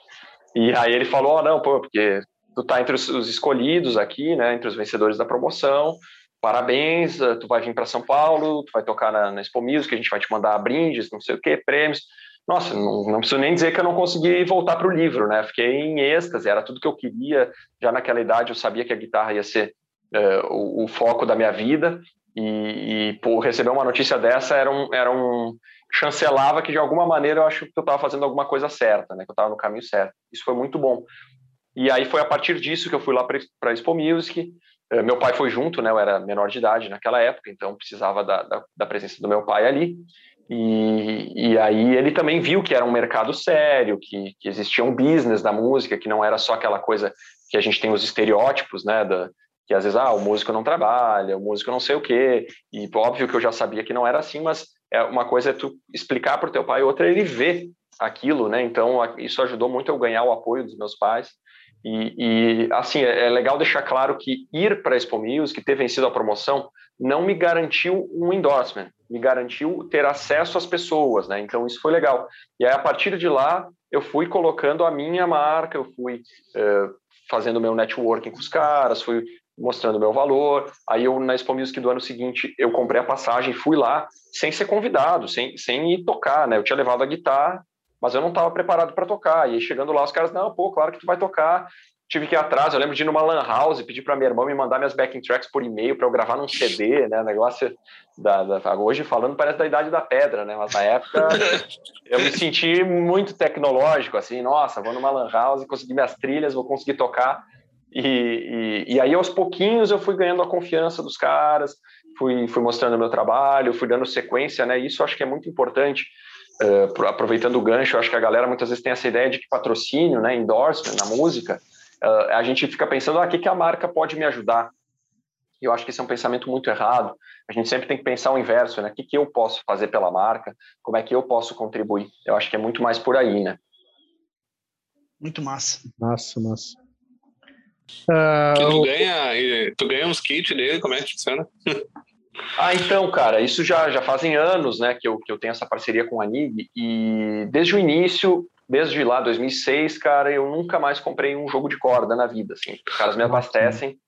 E aí ele falou: oh, não, pô, porque tu tá entre os, os escolhidos aqui, né, entre os vencedores da promoção parabéns, eh, tu vai vir para São Paulo, tu vai tocar na, na Expo Music, a gente vai te mandar brindes, não sei o que, prêmios. Nossa, não, não preciso nem dizer que eu não consegui voltar para o livro, né? Fiquei em êxtase, era tudo que eu queria. Já naquela idade eu sabia que a guitarra ia ser uh, o, o, foco da minha vida e, e por receber uma notícia dessa era um, era um chancelava que de alguma maneira eu acho que eu estava fazendo alguma coisa certa, né? Que eu estava no caminho certo. Isso foi muito bom. E aí foi a partir disso que eu fui lá para a Expo Music. Eh, meu pai foi junto, né? Eu era menor de idade naquela época, então precisava da, da, da presença do meu pai ali. E, e, aí ele também viu que era um mercado sério, que, que, existia um business da música, que não era só aquela coisa que a gente tem os estereótipos, né? Da, que às vezes, ah, o músico não trabalha, o músico não sei o quê. E óbvio que eu já sabia que não era assim, mas é uma coisa é tu explicar para o teu pai, outra é ele ver aquilo, né? Então isso ajudou muito eu ganhar o apoio dos meus pais. E, e, assim, é, é, legal deixar claro que ir para a Expo Music, ter vencido a promoção, não me garantiu um endorsement, me garantiu ter acesso às pessoas, né? Então isso foi legal. E aí a partir de lá eu fui colocando a minha marca, eu fui uh, fazendo meu networking com os caras, fui mostrando meu valor. Aí eu na Expo Music do ano seguinte eu comprei a passagem, fui lá sem ser convidado, sem, sem ir tocar, né? Eu tinha levado a guitarra mas eu não estava preparado para tocar. E chegando lá, os caras, não, pô, claro que tu vai tocar. Tive que ir atrás, eu lembro de ir numa lan house, pedir para minha irmã me mandar minhas backing tracks por e-mail para eu gravar num CD, né? Negócio da, da, hoje falando parece da idade da pedra, né? Mas na época eu me senti muito tecnológico, assim, nossa, vou numa lan house, conseguir minhas trilhas, vou conseguir tocar. E, e, e, aí, aos pouquinhos, eu fui ganhando a confiança dos caras, fui, fui mostrando meu trabalho, fui dando sequência, né? Isso acho que é muito importante uh, aproveitando o gancho, acho que a galera muitas vezes tem essa ideia de que patrocínio, né, endorsement na música, uh, a gente fica pensando, ah, o que, que a marca pode me ajudar? E eu acho que esse é um pensamento muito errado. A gente sempre tem que pensar o inverso, né? O que, que eu posso fazer pela marca? Como é que eu posso contribuir? Eu acho que é muito mais por aí, né? Muito massa. Massa, massa. Uh, tu, ganha, tu ganha uns kits dele, como é que funciona? Ah, então, cara, isso já, já fazem anos, né, que eu, que eu tenho essa parceria com a NIG e desde o início, desde lá 2006, cara, eu nunca mais comprei um jogo de corda na vida, assim. Os caras me abastecem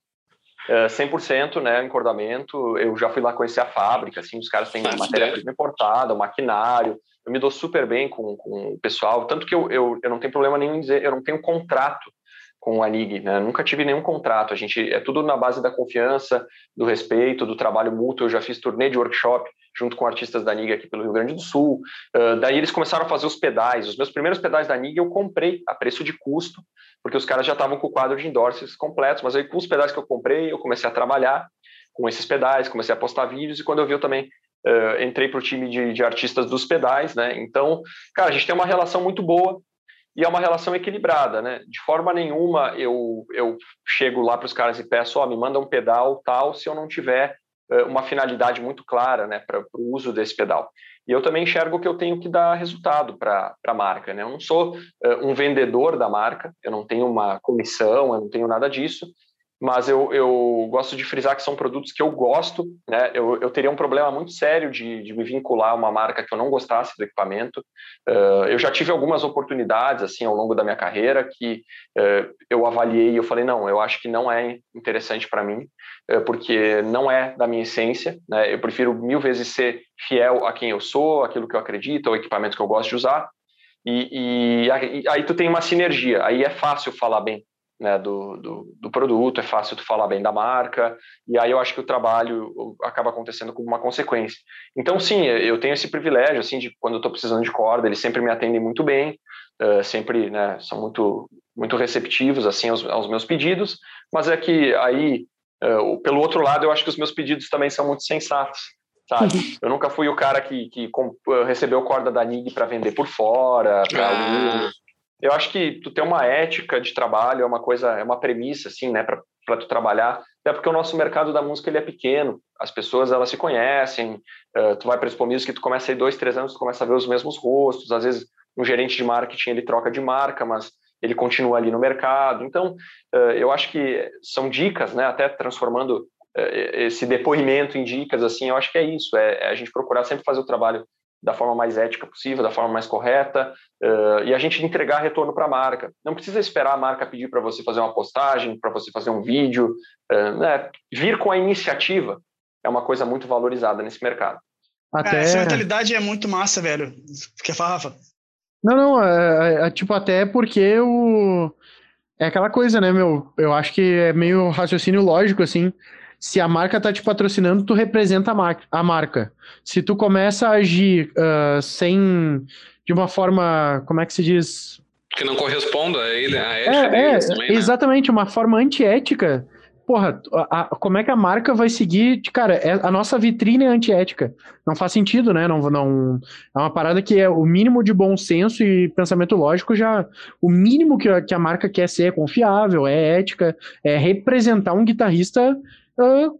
uh, 100%, né, encordamento. Eu já fui lá conhecer a fábrica, assim, os caras têm matéria-prima importada, o maquinário. Eu me dou super bem com, com o pessoal, tanto que eu, eu, eu não tenho problema nenhum em dizer, eu não tenho contrato com a NIG, né? Nunca tive nenhum contrato. A gente é tudo na base da confiança, do respeito, do trabalho mútuo. Eu já fiz turnê de workshop junto com artistas da NIG aqui pelo Rio Grande do Sul. Uh, daí eles começaram a fazer os pedais. Os meus primeiros pedais da NIG eu comprei a preço de custo, porque os caras já estavam com o quadro de endorses completos. Mas aí com os pedais que eu comprei, eu comecei a trabalhar com esses pedais, comecei a postar vídeos e quando eu vi eu também uh, entrei para o time de, de artistas dos pedais, né? Então, cara, a gente tem uma relação muito boa e é uma relação equilibrada, né? De forma nenhuma eu, eu chego lá para os caras e peço, ó, oh, me manda um pedal tal, se eu não tiver uh, uma finalidade muito clara, né, para o uso desse pedal. E eu também enxergo que eu tenho que dar resultado para a marca, né? Eu não sou uh, um vendedor da marca, eu não tenho uma comissão, eu não tenho nada disso mas eu, eu gosto de frisar que são produtos que eu gosto, né? Eu, eu teria um problema muito sério de, de me vincular a uma marca que eu não gostasse do equipamento. Uh, eu já tive algumas oportunidades, assim, ao longo da minha carreira que uh, eu avaliei e eu falei, não, eu acho que não é interessante para mim, uh, porque não é da minha essência, né? Eu prefiro mil vezes ser fiel a quem eu sou, aquilo que eu acredito, ao equipamento que eu gosto de usar, e, e, aí tu tem uma sinergia, aí é fácil falar bem né, do, do, do, produto, é fácil tu falar bem da marca, e aí eu acho que o trabalho acaba acontecendo como uma consequência. Então, sim, eu tenho esse privilégio, assim, de quando eu estou precisando de corda, eles sempre me atendem muito bem, uh, sempre, né, são muito, muito receptivos, assim, aos, aos meus pedidos, mas é que aí, uh, pelo outro lado, eu acho que os meus pedidos também são muito sensatos, sabe? Uhum. Eu nunca fui o cara que, que recebeu corda da NIG para vender por fora, para ah eu acho que tu ter uma ética de trabalho é uma coisa, é uma premissa, assim, né, para tu trabalhar, até porque o nosso mercado da música ele é pequeno, as pessoas elas se conhecem, uh, tu vai para Expo Music, tu começa aí dois, três anos, tu começa a ver os mesmos rostos, às vezes um gerente de marketing ele troca de marca, mas ele continua ali no mercado, então uh, eu acho que são dicas, né, até transformando uh, esse depoimento em dicas, assim, eu acho que é isso, é, é a gente procurar sempre fazer o trabalho da forma mais ética possível, da forma mais correta, uh, e a gente entregar retorno para a marca. Não precisa esperar a marca pedir para você fazer uma postagem, para você fazer um vídeo. Uh, né? Vir com a iniciativa é uma coisa muito valorizada nesse mercado. Até... essa mentalidade é muito massa, velho. Quer falar, Rafa? Não, não, é, é, é, tipo, até porque o... É aquela coisa, né, meu? Eu acho que é meio raciocínio lógico, assim se a marca tá te patrocinando, tu representa a, mar a marca. Se tu começa a agir uh, sem. de uma forma. como é que se diz? Que não corresponda a ele, a ética é, é também, né? Exatamente, uma forma antiética. Porra, a, a, como é que a marca vai seguir? Cara, é, a nossa vitrine é antiética. Não faz sentido, né? Não, não, é uma parada que é o mínimo de bom senso e pensamento lógico já. O mínimo que a, que a marca quer ser é confiável, é ética, é representar um guitarrista uh,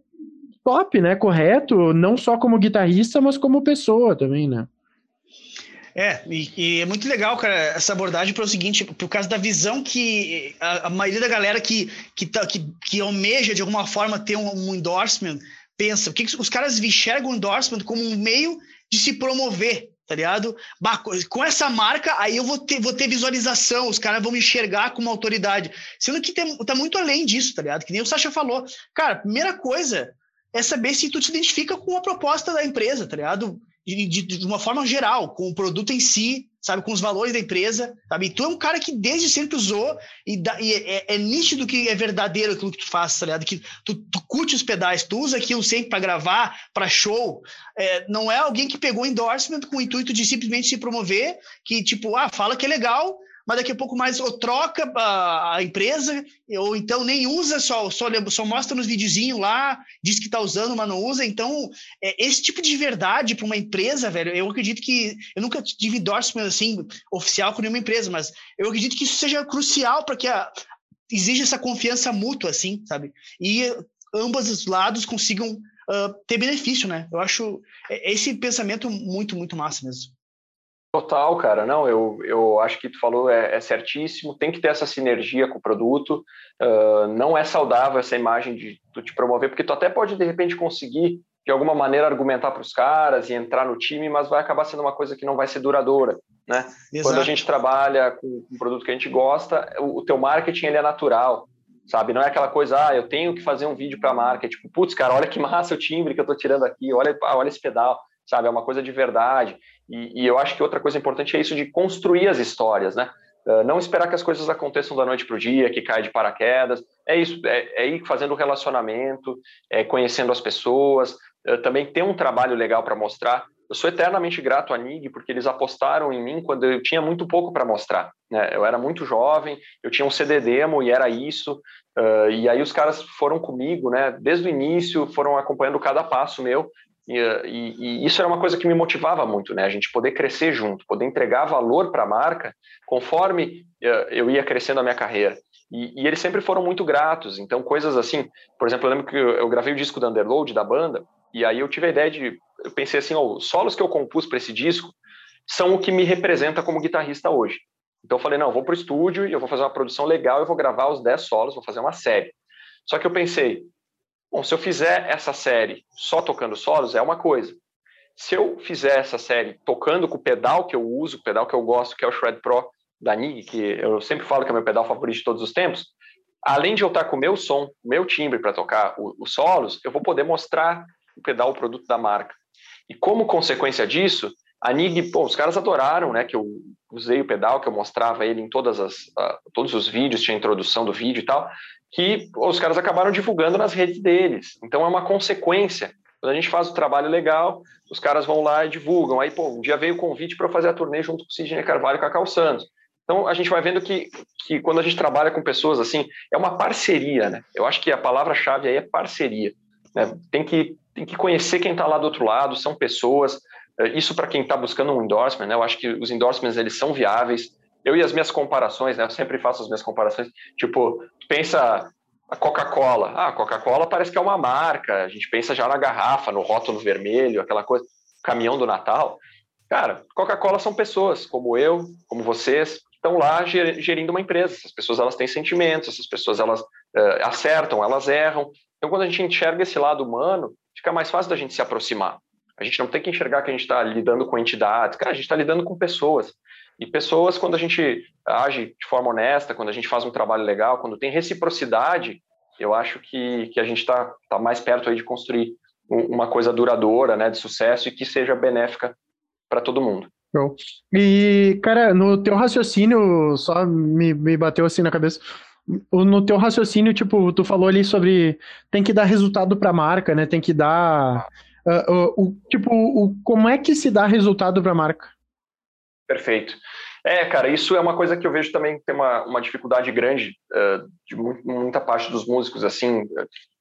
top, né? Correto, não só como guitarrista, mas como pessoa também, né? É, e, e, é muito legal, cara, essa abordagem para o seguinte, por causa da visão que a, a, maioria da galera que, que, tá, que, que almeja de alguma forma ter um, um endorsement pensa, que os caras enxergam o endorsement como um meio de se promover, tá ligado? Bah, com essa marca, aí eu vou ter, vou ter visualização, os caras vão me enxergar como autoridade. Sendo que tem, tá muito além disso, tá ligado? Que nem o Sasha falou. Cara, primeira coisa é saber se tu te identifica com a proposta da empresa, tá ligado? De, de, uma forma geral, com o produto em si, sabe, com os valores da empresa, sabe? E tu é um cara que desde sempre usou e, dá, e é, é, nítido que é verdadeiro aquilo que tu faz, tá ligado? Que tu, tu curte os pedais, tu usa aquilo sempre para gravar, para show. É, não é alguém que pegou endorsement com o intuito de simplesmente se promover, que tipo, ah, fala que é legal, mas daqui a pouco mais ou troca a, empresa, ou então nem usa, só, só, só mostra nos videozinhos lá, diz que está usando, mas não usa. Então, é, esse tipo de verdade para uma empresa, velho, eu acredito que. Eu nunca tive endorsement assim, oficial com nenhuma empresa, mas eu acredito que isso seja crucial para que a, exija essa confiança mútua, assim, sabe? E ambos os lados consigam uh, ter benefício, né? Eu acho esse pensamento muito, muito massa mesmo. Total, cara. Não, eu, eu acho que tu falou é, é certíssimo. Tem que ter essa sinergia com o produto. Uh, não é saudável essa imagem de tu te promover, porque tu até pode, de repente, conseguir, de alguma maneira, argumentar para os caras e entrar no time, mas vai acabar sendo uma coisa que não vai ser duradoura. Né? Quando a gente trabalha com um produto que a gente gosta, o, o teu marketing ele é natural sabe? Não é aquela coisa, ah, eu tenho que fazer um vídeo para a marca, tipo, putz, cara, olha que massa o timbre que eu estou tirando aqui, olha, olha esse pedal sabe? É uma coisa de verdade. E, e eu acho que outra coisa importante é isso de construir as histórias, né? Uh, não esperar que as coisas aconteçam da noite para o dia, que cai de paraquedas. É isso, é, é ir fazendo relacionamento, é conhecendo as pessoas. Uh, também ter um trabalho legal para mostrar. Eu sou eternamente grato à NIG porque eles apostaram em mim quando eu tinha muito pouco para mostrar. Né? Eu era muito jovem, eu tinha um CD demo e era isso. Uh, e aí os caras foram comigo, né? Desde o início, foram acompanhando cada passo meu e, e, e, isso era uma coisa que me motivava muito, né? A gente poder crescer junto, poder entregar valor para a marca conforme uh, eu ia crescendo a minha carreira. E, e, eles sempre foram muito gratos. Então, coisas assim, por exemplo, eu lembro que eu, gravei o disco da Underload da banda, e aí eu tive a ideia de. Eu pensei assim: oh, os solos que eu compus para esse disco são o que me representa como guitarrista hoje. Então, eu falei: não, eu vou para o estúdio eu vou fazer uma produção legal, eu vou gravar os 10 solos, vou fazer uma série. Só que eu pensei: Bom, se eu fizer essa série só tocando solos, é uma coisa. Se eu fizer essa série tocando com o pedal que eu uso, o pedal que eu gosto, que é o Shred Pro da NIG, que eu sempre falo que é meu pedal favorito de todos os tempos, além de eu estar com o meu som, meu timbre para tocar os solos, eu vou poder mostrar o pedal, o produto da marca. E como consequência disso, a NIG, pô, os caras adoraram, né, que eu usei o pedal, que eu mostrava ele em todas as, uh, todos os vídeos, tinha introdução do vídeo e tal, que os caras acabaram divulgando nas redes deles. Então é uma consequência. Quando a gente faz o trabalho legal, os caras vão lá e divulgam. Aí, pô, um dia veio o convite para fazer a turnê junto com o Sidney Carvalho e com a Cal Santos. Então a gente vai vendo que, que quando a gente trabalha com pessoas assim, é uma parceria, né? Eu acho que a palavra-chave aí é parceria. Né? Tem, que, tem que conhecer quem está lá do outro lado, são pessoas. Eh, isso para quem está buscando um endorsement, né? Eu acho que os endorsements eles são viáveis eu e as minhas comparações, né? Eu sempre faço as minhas comparações. Tipo, pensa a Coca-Cola. Ah, a Coca-Cola parece que é uma marca. A gente pensa já na garrafa, no rótulo vermelho, aquela coisa, caminhão do Natal. Cara, Coca-Cola são pessoas, como eu, como vocês, que estão lá gerindo uma empresa. Essas pessoas elas têm sentimentos, essas pessoas elas uh, acertam, elas erram. Então, quando a gente enxerga esse lado humano, fica mais fácil da gente se aproximar. A gente não tem que enxergar que a gente está lidando com entidades, cara, a gente está lidando com pessoas. E pessoas, quando a gente age de forma honesta, quando a gente faz um trabalho legal, quando tem reciprocidade, eu acho que, que a gente está tá mais perto aí de construir uma coisa duradoura, né, de sucesso e que seja benéfica para todo mundo. E, cara, no teu raciocínio, só me, me bateu assim na cabeça, no teu raciocínio, tipo, tu falou ali sobre tem que dar resultado para a marca, né? Tem que dar uh, uh, o tipo, o, como é que se dá resultado para a marca? Perfeito. É, cara, isso é uma coisa que eu vejo também que tem uma, uma dificuldade grande uh, de muita parte dos músicos, assim,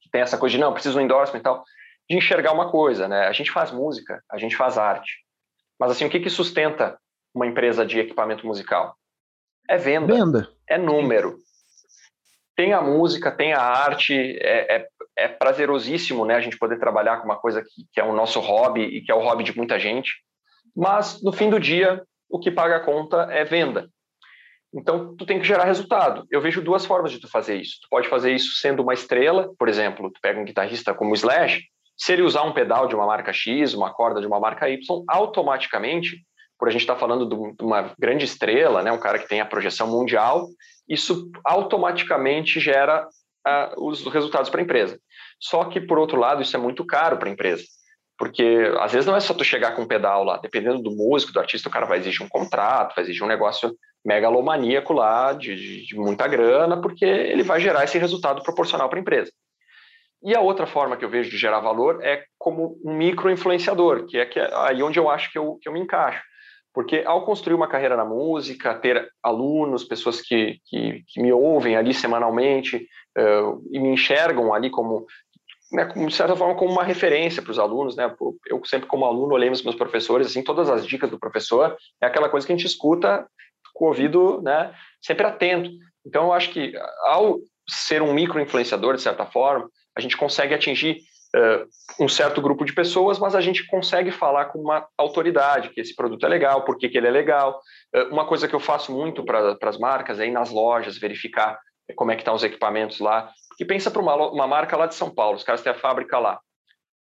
que tem essa coisa de, não, preciso um endorsement e tal, de enxergar uma coisa, né? A gente faz música, a gente faz arte. Mas, assim, o que, que sustenta uma empresa de equipamento musical? É venda. Venda. É número. Tem a música, tem a arte, é, é, é prazerosíssimo, né? A gente poder trabalhar com uma coisa que, que é o nosso hobby e que é o hobby de muita gente. Mas, no fim do dia, o que paga a conta é venda. Então, tu tem que gerar resultado. Eu vejo duas formas de tu fazer isso. Tu pode fazer isso sendo uma estrela, por exemplo, tu pega um guitarrista como Slash, se ele usar um pedal de uma marca X, uma corda de uma marca Y, automaticamente, por a gente estar tá falando de uma grande estrela, né, um cara que tem a projeção mundial, isso automaticamente gera uh, os resultados para a empresa. Só que, por outro lado, isso é muito caro para a empresa. Porque às vezes não é só tu chegar com um pedal lá, dependendo do músico, do artista, o cara vai exigir um contrato, vai exigir um negócio megalomaníaco lá, de, de, de muita grana, porque ele vai gerar esse resultado proporcional para a empresa. E a outra forma que eu vejo de gerar valor é como um micro-influenciador, que é, que é aí onde eu acho que eu, que eu me encaixo. Porque ao construir uma carreira na música, ter alunos, pessoas que, que, que me ouvem ali semanalmente uh, e me enxergam ali como né, de certa forma, como uma referência para os alunos, né? Eu sempre, como aluno, olhei meus professores, assim, todas as dicas do professor é aquela coisa que a gente escuta com o ouvido, né, sempre atento. Então, eu acho que ao ser um micro-influenciador, de certa forma, a gente consegue atingir uh, um certo grupo de pessoas, mas a gente consegue falar com uma autoridade que esse produto é legal, por que, que ele é legal. Uh, uma coisa que eu faço muito para as marcas é ir nas lojas, verificar como é que estão tá os equipamentos lá. Porque pensa para uma, uma marca lá de São Paulo, os caras têm a fábrica lá.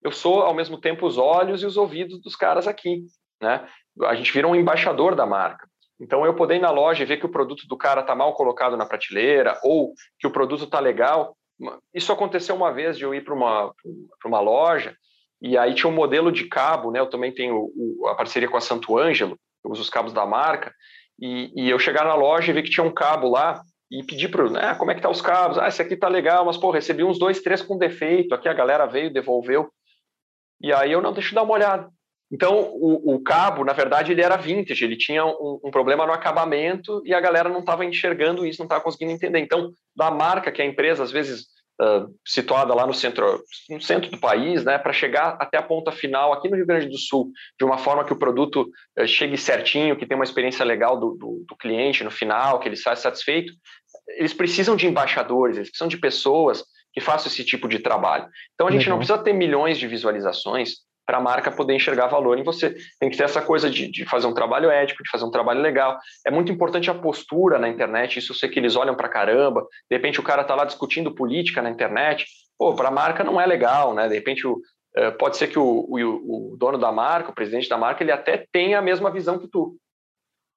Eu sou, ao mesmo tempo, os olhos e os ouvidos dos caras aqui. Né? A gente vira um embaixador da marca. Então, eu poder ir na loja e ver que o produto do cara está mal colocado na prateleira ou que o produto está legal. Isso aconteceu uma vez de eu ir para uma, uma loja e aí tinha um modelo de cabo, né? Eu também tenho a parceria com a Santo Ângelo, eu uso os cabos da marca, e, e eu chegar na loja e ver que tinha um cabo lá e pedir para né, como é que tá os cabos? Ah, esse aqui tá legal, mas pô, recebi uns dois, três com defeito. Aqui a galera veio, devolveu. E aí eu não deixo dar uma olhada. Então o, o cabo, na verdade, ele era vintage, ele tinha um, um problema no acabamento e a galera não estava enxergando isso, não estava conseguindo entender. Então, da marca que a empresa às vezes uh, situada lá no centro, no centro do país, né, para chegar até a ponta final aqui no Rio Grande do Sul, de uma forma que o produto uh, chegue certinho, que tenha uma experiência legal do, do, do cliente no final, que ele saia satisfeito, eles precisam de embaixadores, eles precisam de pessoas que façam esse tipo de trabalho. Então a gente não precisa ter milhões de visualizações para a marca poder enxergar valor em você. Tem que ter essa coisa de, de, fazer um trabalho ético, de fazer um trabalho legal. É muito importante a postura na internet, isso eu sei que eles olham para caramba. De repente o cara está lá discutindo política na internet. Pô, para a marca não é legal, né? De repente o, uh, pode ser que o, o, o dono da marca, o presidente da marca, ele até tenha a mesma visão que tu.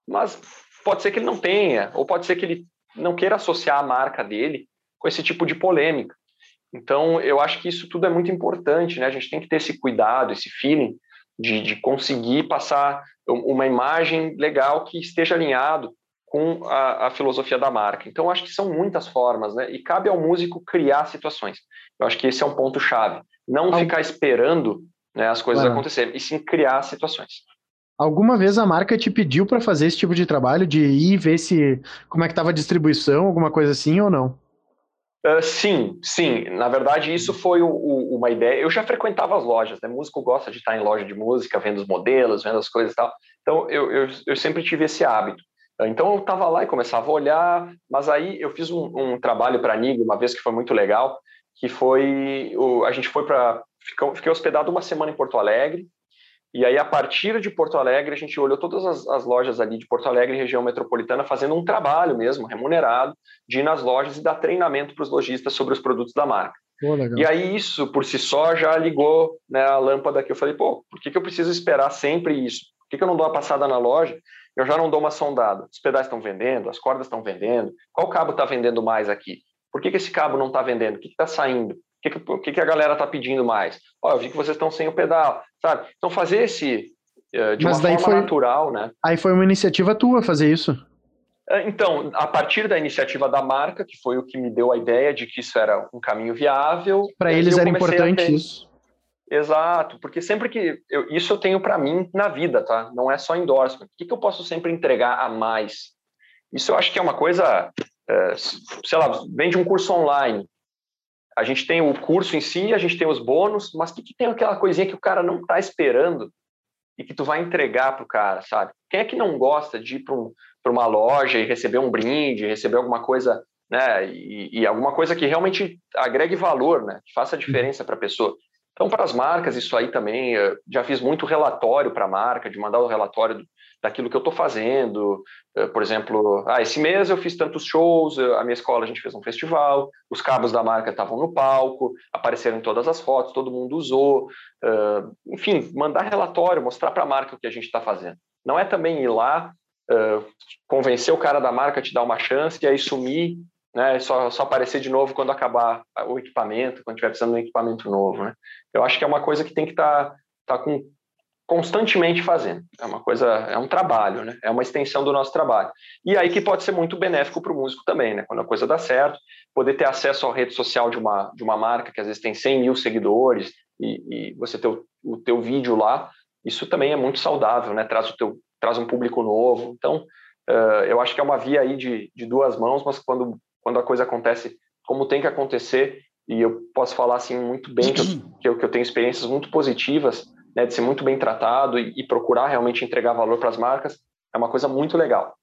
Mas pode ser que ele não tenha, ou pode ser que ele não queira associar a marca dele com esse tipo de polêmica. Então, eu acho que isso tudo é muito importante, né? A gente tem que ter esse cuidado, esse feeling de, de conseguir passar uma imagem legal que esteja alinhado com a, a, filosofia da marca. Então, acho que são muitas formas, né? E cabe ao músico criar situações. Eu acho que esse é um ponto chave. Não ficar esperando né, as coisas acontecerem, e sim criar situações. Alguma vez a marca te pediu para fazer esse tipo de trabalho, de ir ver se como é que estava a distribuição, alguma coisa assim ou não? Uh, sim, sim. Na verdade, isso foi o, o, uma ideia. Eu já frequentava as lojas, né? Músico gosta de estar em loja de música, vendo os modelos, vendo as coisas e tal. Então, eu, eu, eu sempre tive esse hábito. Então, eu estava lá e começava a olhar, mas aí eu fiz um, um trabalho para a NIG uma vez que foi muito legal, que foi o, a gente foi para fiquei hospedado uma semana em Porto Alegre e aí, a partir de Porto Alegre, a gente olhou todas as, as, lojas ali de Porto Alegre, região metropolitana, fazendo um trabalho mesmo, remunerado, de ir nas lojas e dar treinamento para os lojistas sobre os produtos da marca. Pô, e aí, isso por si só já ligou né, a lâmpada que eu falei, pô, por que, que eu preciso esperar sempre isso? Por que, que eu não dou uma passada na loja? Eu já não dou uma sondada. Os pedais estão vendendo, as cordas estão vendendo, qual cabo está vendendo mais aqui? Por que, que esse cabo não está vendendo? O que está saindo? O que, que, que, a galera está pedindo mais? Ó, eu vi que vocês estão sem o pedal, sabe? Então, fazer esse uh, de Mas uma forma foi, natural, né? Aí foi uma iniciativa tua fazer isso? Uh, então, a partir da iniciativa da marca, que foi o que me deu a ideia de que isso era um caminho viável. Para eles era importante ter... isso. Exato, porque sempre que. Eu, isso eu tenho para mim na vida, tá? Não é só endorsement. O que, que eu posso sempre entregar a mais? Isso eu acho que é uma coisa. Uh, sei lá, vende um curso online a gente tem o curso em si, a gente tem os bônus, mas que, que tem aquela coisinha que o cara não está esperando e que tu vai entregar para o cara, sabe? Quem é que não gosta de ir para um, uma loja e receber um brinde, receber alguma coisa, né? E, e, alguma coisa que realmente agregue valor, né? Que faça diferença para a pessoa. Então, para as marcas, isso aí também, já fiz muito relatório para a marca, de mandar o relatório daquilo que eu estou fazendo. Eh, por exemplo, ah, esse mês eu fiz tantos shows, a minha escola a gente fez um festival, os cabos da marca estavam no palco, apareceram em todas as fotos, todo mundo usou. Uh, enfim, mandar relatório, mostrar para a marca o que a gente está fazendo. Não é também ir lá, convencer o cara da marca a te dar uma chance e aí sumir, né, só, só aparecer de novo quando acabar o equipamento, quando tiver precisando de um equipamento novo. Né? Eu acho que é uma coisa que tem que estar tá, tá com constantemente fazendo. É uma coisa, é um trabalho, né? É uma extensão do nosso trabalho. E aí que pode ser muito benéfico para o músico também, né? Quando a coisa dá certo, poder ter acesso à rede social de uma, de uma marca que às vezes tem 100 mil seguidores e, e você ter o, o teu vídeo lá, isso também é muito saudável, né? Traz, o teu, traz um público novo. Então, uh, eu acho que é uma via aí de, de duas mãos, mas quando, quando a coisa acontece como tem que acontecer, e eu posso falar assim muito bem que eu, que eu, que eu tenho experiências muito positivas né, de ser muito bem tratado e, e procurar realmente entregar valor para as marcas, é uma coisa muito legal.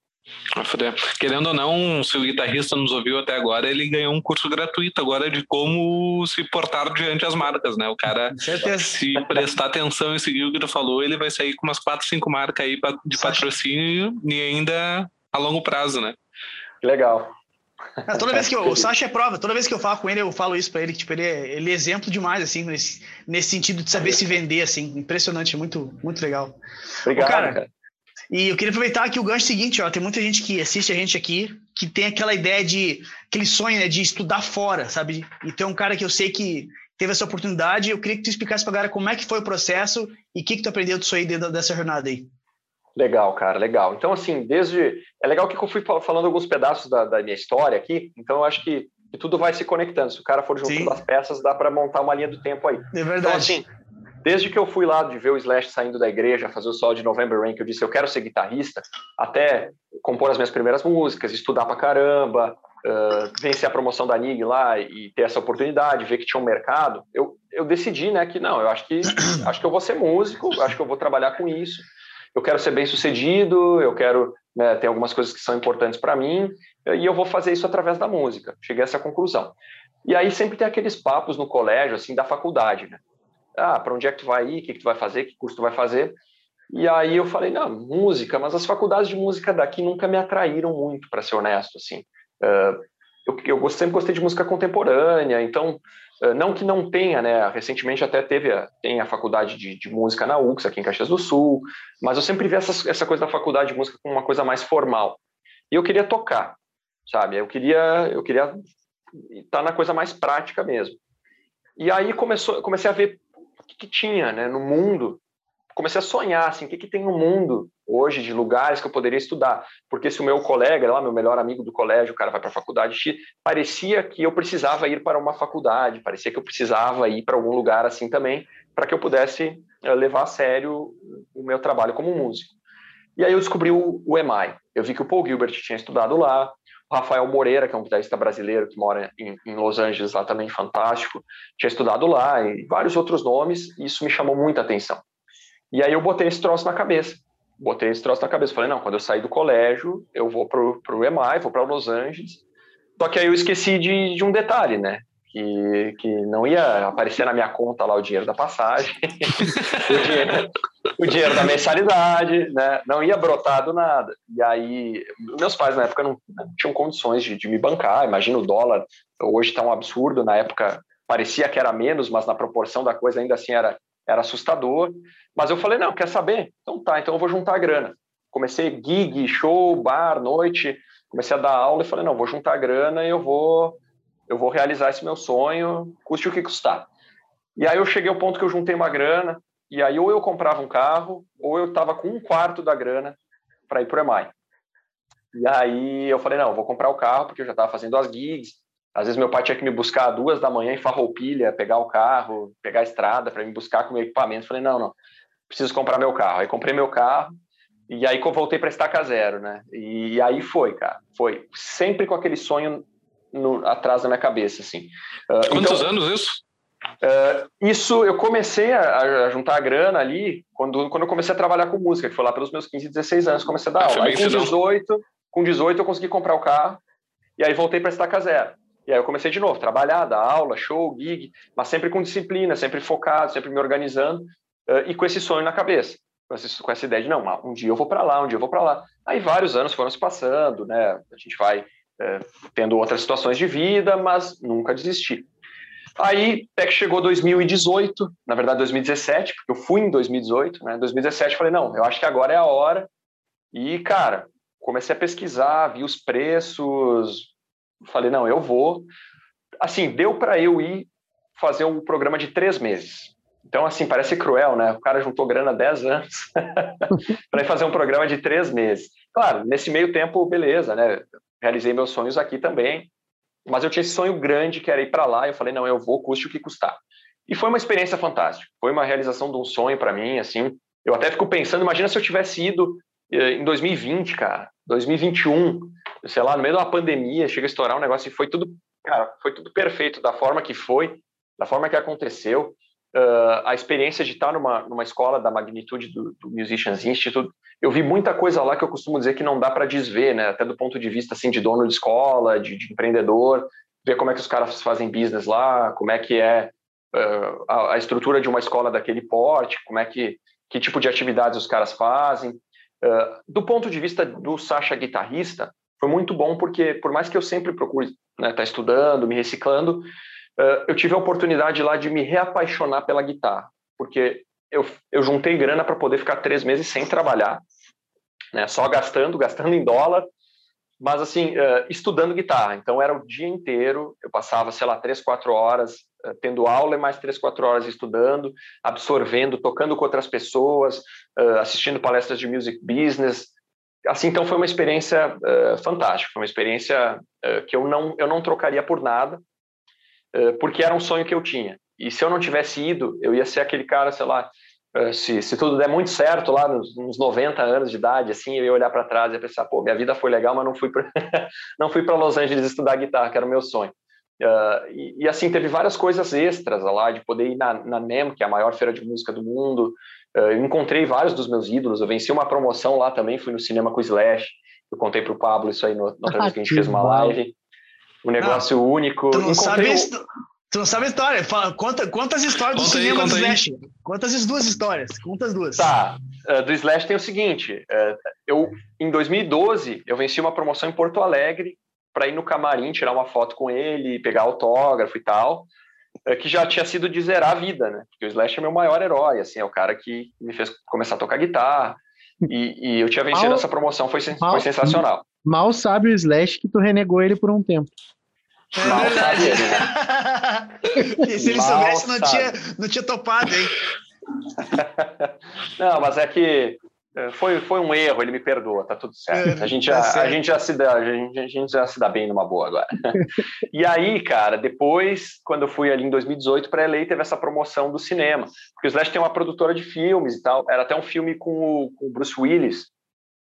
Querendo ou não, se o guitarrista nos ouviu até agora, ele ganhou um curso gratuito agora de como se portar diante das marcas, né? O cara, se prestar atenção e seguir o que tu falou, ele vai sair com umas quatro, cinco marcas aí de patrocínio e ainda a longo prazo, né? Legal. Toda vez que eu, o Sasha é prova, toda vez que eu falo com ele, eu falo isso para ele, que tipo, ele é, ele é exemplo demais, assim, nesse, nesse sentido de saber se vender, assim, impressionante, muito, muito legal. Obrigado, cara, cara. E eu queria aproveitar aqui o gancho seguinte, ó, tem muita gente que assiste a gente aqui, que tem aquela ideia de, aquele sonho, né, de estudar fora, sabe? E tem um cara que eu sei que teve essa oportunidade, eu queria que tu explicasse pra galera como é que foi o processo e o que que tu aprendeu disso aí dentro dessa jornada aí. Legal, cara, legal. Então, assim, desde. É legal que eu fui falando alguns pedaços da, da minha história aqui, então eu acho que, que, tudo vai se conectando. Se o cara for juntando as peças, dá para montar uma linha do tempo aí. É verdade. Então, assim, desde que eu fui lá de ver o Slash saindo da igreja, fazer o solo de November Rain, que eu disse eu quero ser guitarrista, até compor as minhas primeiras músicas, estudar pra caramba, uh, vencer a promoção da NIG lá e ter essa oportunidade, ver que tinha um mercado, eu, eu decidi, né, que não, eu acho que acho que eu vou ser músico, acho que eu vou trabalhar com isso eu quero ser bem sucedido, eu quero né, ter algumas coisas que são importantes para mim, e eu vou fazer isso através da música. Cheguei a essa conclusão. E aí sempre tem aqueles papos no colégio, assim, da faculdade, né? Ah, para onde é que tu vai ir? O que, que tu vai fazer? Que curso tu vai fazer? E aí eu falei, não, música, mas as faculdades de música daqui nunca me atraíram muito, para ser honesto, assim. Uh, eu, eu sempre gostei de música contemporânea, então não que não tenha, né? Recentemente até teve a, tem a faculdade de, de, música na UX aqui em Caxias do Sul, mas eu sempre vi essa, essa coisa da faculdade de música como uma coisa mais formal. E eu queria tocar, sabe? Eu queria eu queria estar na coisa mais prática mesmo. E aí começou, comecei a ver o que, que tinha, né, no mundo comecei a sonhar assim, o que, que tem no mundo hoje de lugares que eu poderia estudar, porque se o meu colega, lá meu melhor amigo do colégio, o cara vai para a faculdade, parecia que eu precisava ir para uma faculdade, parecia que eu precisava ir para algum lugar assim também, para que eu pudesse eh, levar a sério o meu trabalho como músico. E aí eu descobri o, o EMAI. Eu vi que o Paul Gilbert tinha estudado lá, o Rafael Moreira, que é um guitarrista brasileiro que mora em, em, Los Angeles, lá também fantástico, tinha estudado lá, e vários outros nomes, e isso me chamou muita atenção. E aí eu botei esse troço na cabeça. Botei esse troço na cabeça. Falei, não, quando eu sair do colégio, eu vou pro, pro EMI, vou para Los Angeles. Só que aí eu esqueci de, de um detalhe, né? Que, que não ia aparecer na minha conta lá o dinheiro da passagem, o, dinheiro, o, dinheiro, da mensalidade, né? Não ia brotar do nada. E aí, meus pais na época não, não tinham condições de, de me bancar. Imagina o dólar, hoje está um absurdo. Na época parecia que era menos, mas na proporção da coisa ainda assim era, era assustador. Mas eu falei, não, quer saber? Então tá, então eu vou juntar a grana. Comecei gig, show, bar, noite, comecei a dar aula e falei, não, vou juntar a grana e eu vou eu vou realizar esse meu sonho, custe o que custar. E aí eu cheguei ao ponto que eu juntei uma grana, e aí ou eu comprava um carro, ou eu estava com um quarto da grana para ir para o EMAI. E aí eu falei, não, vou comprar o carro, porque eu já estava fazendo as gigs, às vezes meu pai tinha que me buscar às duas da manhã em Farroupilha, pegar o carro, pegar a estrada para me buscar com meu equipamento. Falei, não, não, preciso comprar meu carro. Aí comprei meu carro e aí eu voltei para estaca zero, né? E, aí foi, cara, foi sempre com aquele sonho no, atrás da minha cabeça, assim. Uh, Quantos então, anos isso? Uh, isso eu comecei a, a, juntar a grana ali quando, quando eu comecei a trabalhar com música, que foi lá pelos meus 15, 16 anos, comecei a dar aula. Aí com 18, com 18 eu consegui comprar o carro e aí voltei para estaca zero. E aí eu comecei de novo, trabalhar, dar aula, show, gig, mas sempre com disciplina, sempre focado, sempre me organizando uh, e com esse sonho na cabeça, com essa, com essa ideia de não, um dia eu vou para lá, um dia eu vou para lá. Aí vários anos foram se passando, né? A gente vai uh, tendo outras situações de vida, mas nunca desisti. Aí até que chegou 2018, na verdade 2017, porque eu fui em 2018, né? 2017 falei não, eu acho que agora é a hora. E cara, comecei a pesquisar, vi os preços, falei, não, eu vou. Assim, deu para eu ir fazer um programa de três meses. Então, assim, parece cruel, né? O cara juntou grana 10 anos para fazer um programa de três meses. Claro, nesse meio tempo, beleza, né? Realizei meus sonhos aqui também, mas eu tinha esse sonho grande que era ir para lá. Eu falei, não, eu vou, custe o que custar. E foi uma experiência fantástica. Foi uma realização de um sonho para mim, assim. Eu até fico pensando, imagina se eu tivesse ido eh, em 2020, cara, 2021, sei lá, no meio de uma pandemia, chega a estourar um negócio e foi tudo, cara, foi tudo perfeito da forma que foi, da forma que aconteceu. uh, a experiência de estar numa, numa escola da magnitude do, do Musicians Institute, eu vi muita coisa lá que eu costumo dizer que não dá para desver, né? Até do ponto de vista assim de dono de escola, de, de empreendedor, ver como é que os caras fazem business lá, como é que é uh, a, a, estrutura de uma escola daquele porte, como é que que tipo de atividades os caras fazem. Uh, do ponto de vista do Sasha guitarrista, foi muito bom porque por mais que eu sempre procure estar né, tá estudando, me reciclando, uh, eu tive a oportunidade lá de me reapaixonar pela guitarra, porque eu, eu juntei grana para poder ficar três meses sem trabalhar, né, só gastando, gastando em dólar, mas assim, uh, estudando guitarra. Então era o dia inteiro, eu passava, sei lá, três, quatro horas uh, tendo aula e mais três, quatro horas estudando, absorvendo, tocando com outras pessoas, uh, assistindo palestras de music business. Assim, então foi uma experiência fantástica, foi uma experiência que eu não, eu não trocaria por nada, porque era um sonho que eu tinha. E se eu não tivesse ido, eu ia ser aquele cara, sei lá, se, se tudo der muito certo lá nos, nos 90 anos de idade, assim, eu ia olhar para trás e pensar, pô, minha vida foi legal, mas não fui para não fui para Los Angeles estudar guitarra, que era o meu sonho. Uh, e, e, assim, teve várias coisas extras lá, de poder ir na, na NEM, que é a maior feira de música do mundo. Uh, encontrei vários dos meus ídolos, eu venci uma promoção lá também, fui no cinema com o Slash, eu contei para o Pablo isso aí no, na outra vez que a gente fez uma live. Um negócio não, único. Tu não, Encontrei sabe o... Tu não sabe a história. Fala, conta, conta as histórias conta do aí, cinema do Slash. Aí. Conta as duas histórias. Conta as duas. Tá. Uh, do Slash tem o seguinte. Uh, eu, em 2012, eu venci uma promoção em Porto Alegre para ir no camarim, tirar uma foto com ele, pegar autógrafo e tal, uh, que já tinha sido de zerar a vida, né? Porque o Slash é meu maior herói, assim, é o cara que me fez começar a tocar guitarra. E, e eu tinha vencido mal, essa promoção, foi, mal, foi sensacional. Mal sabe o Slash que tu renegou ele por um tempo. É Mal verdade. Né? se ele Mal soubesse, não tinha, não tinha topado, hein? não, mas é que é, foi, foi um erro, ele me perdoa, tá tudo certo. É, a gente, já, tá a, gente já se dá, a gente, a gente já se dá bem numa boa agora. e aí, cara, depois, quando eu fui ali em 2018 para LA, teve essa promoção do cinema. Porque o Slash tem uma produtora de filmes e tal. Era até um filme com o, com o Bruce Willis,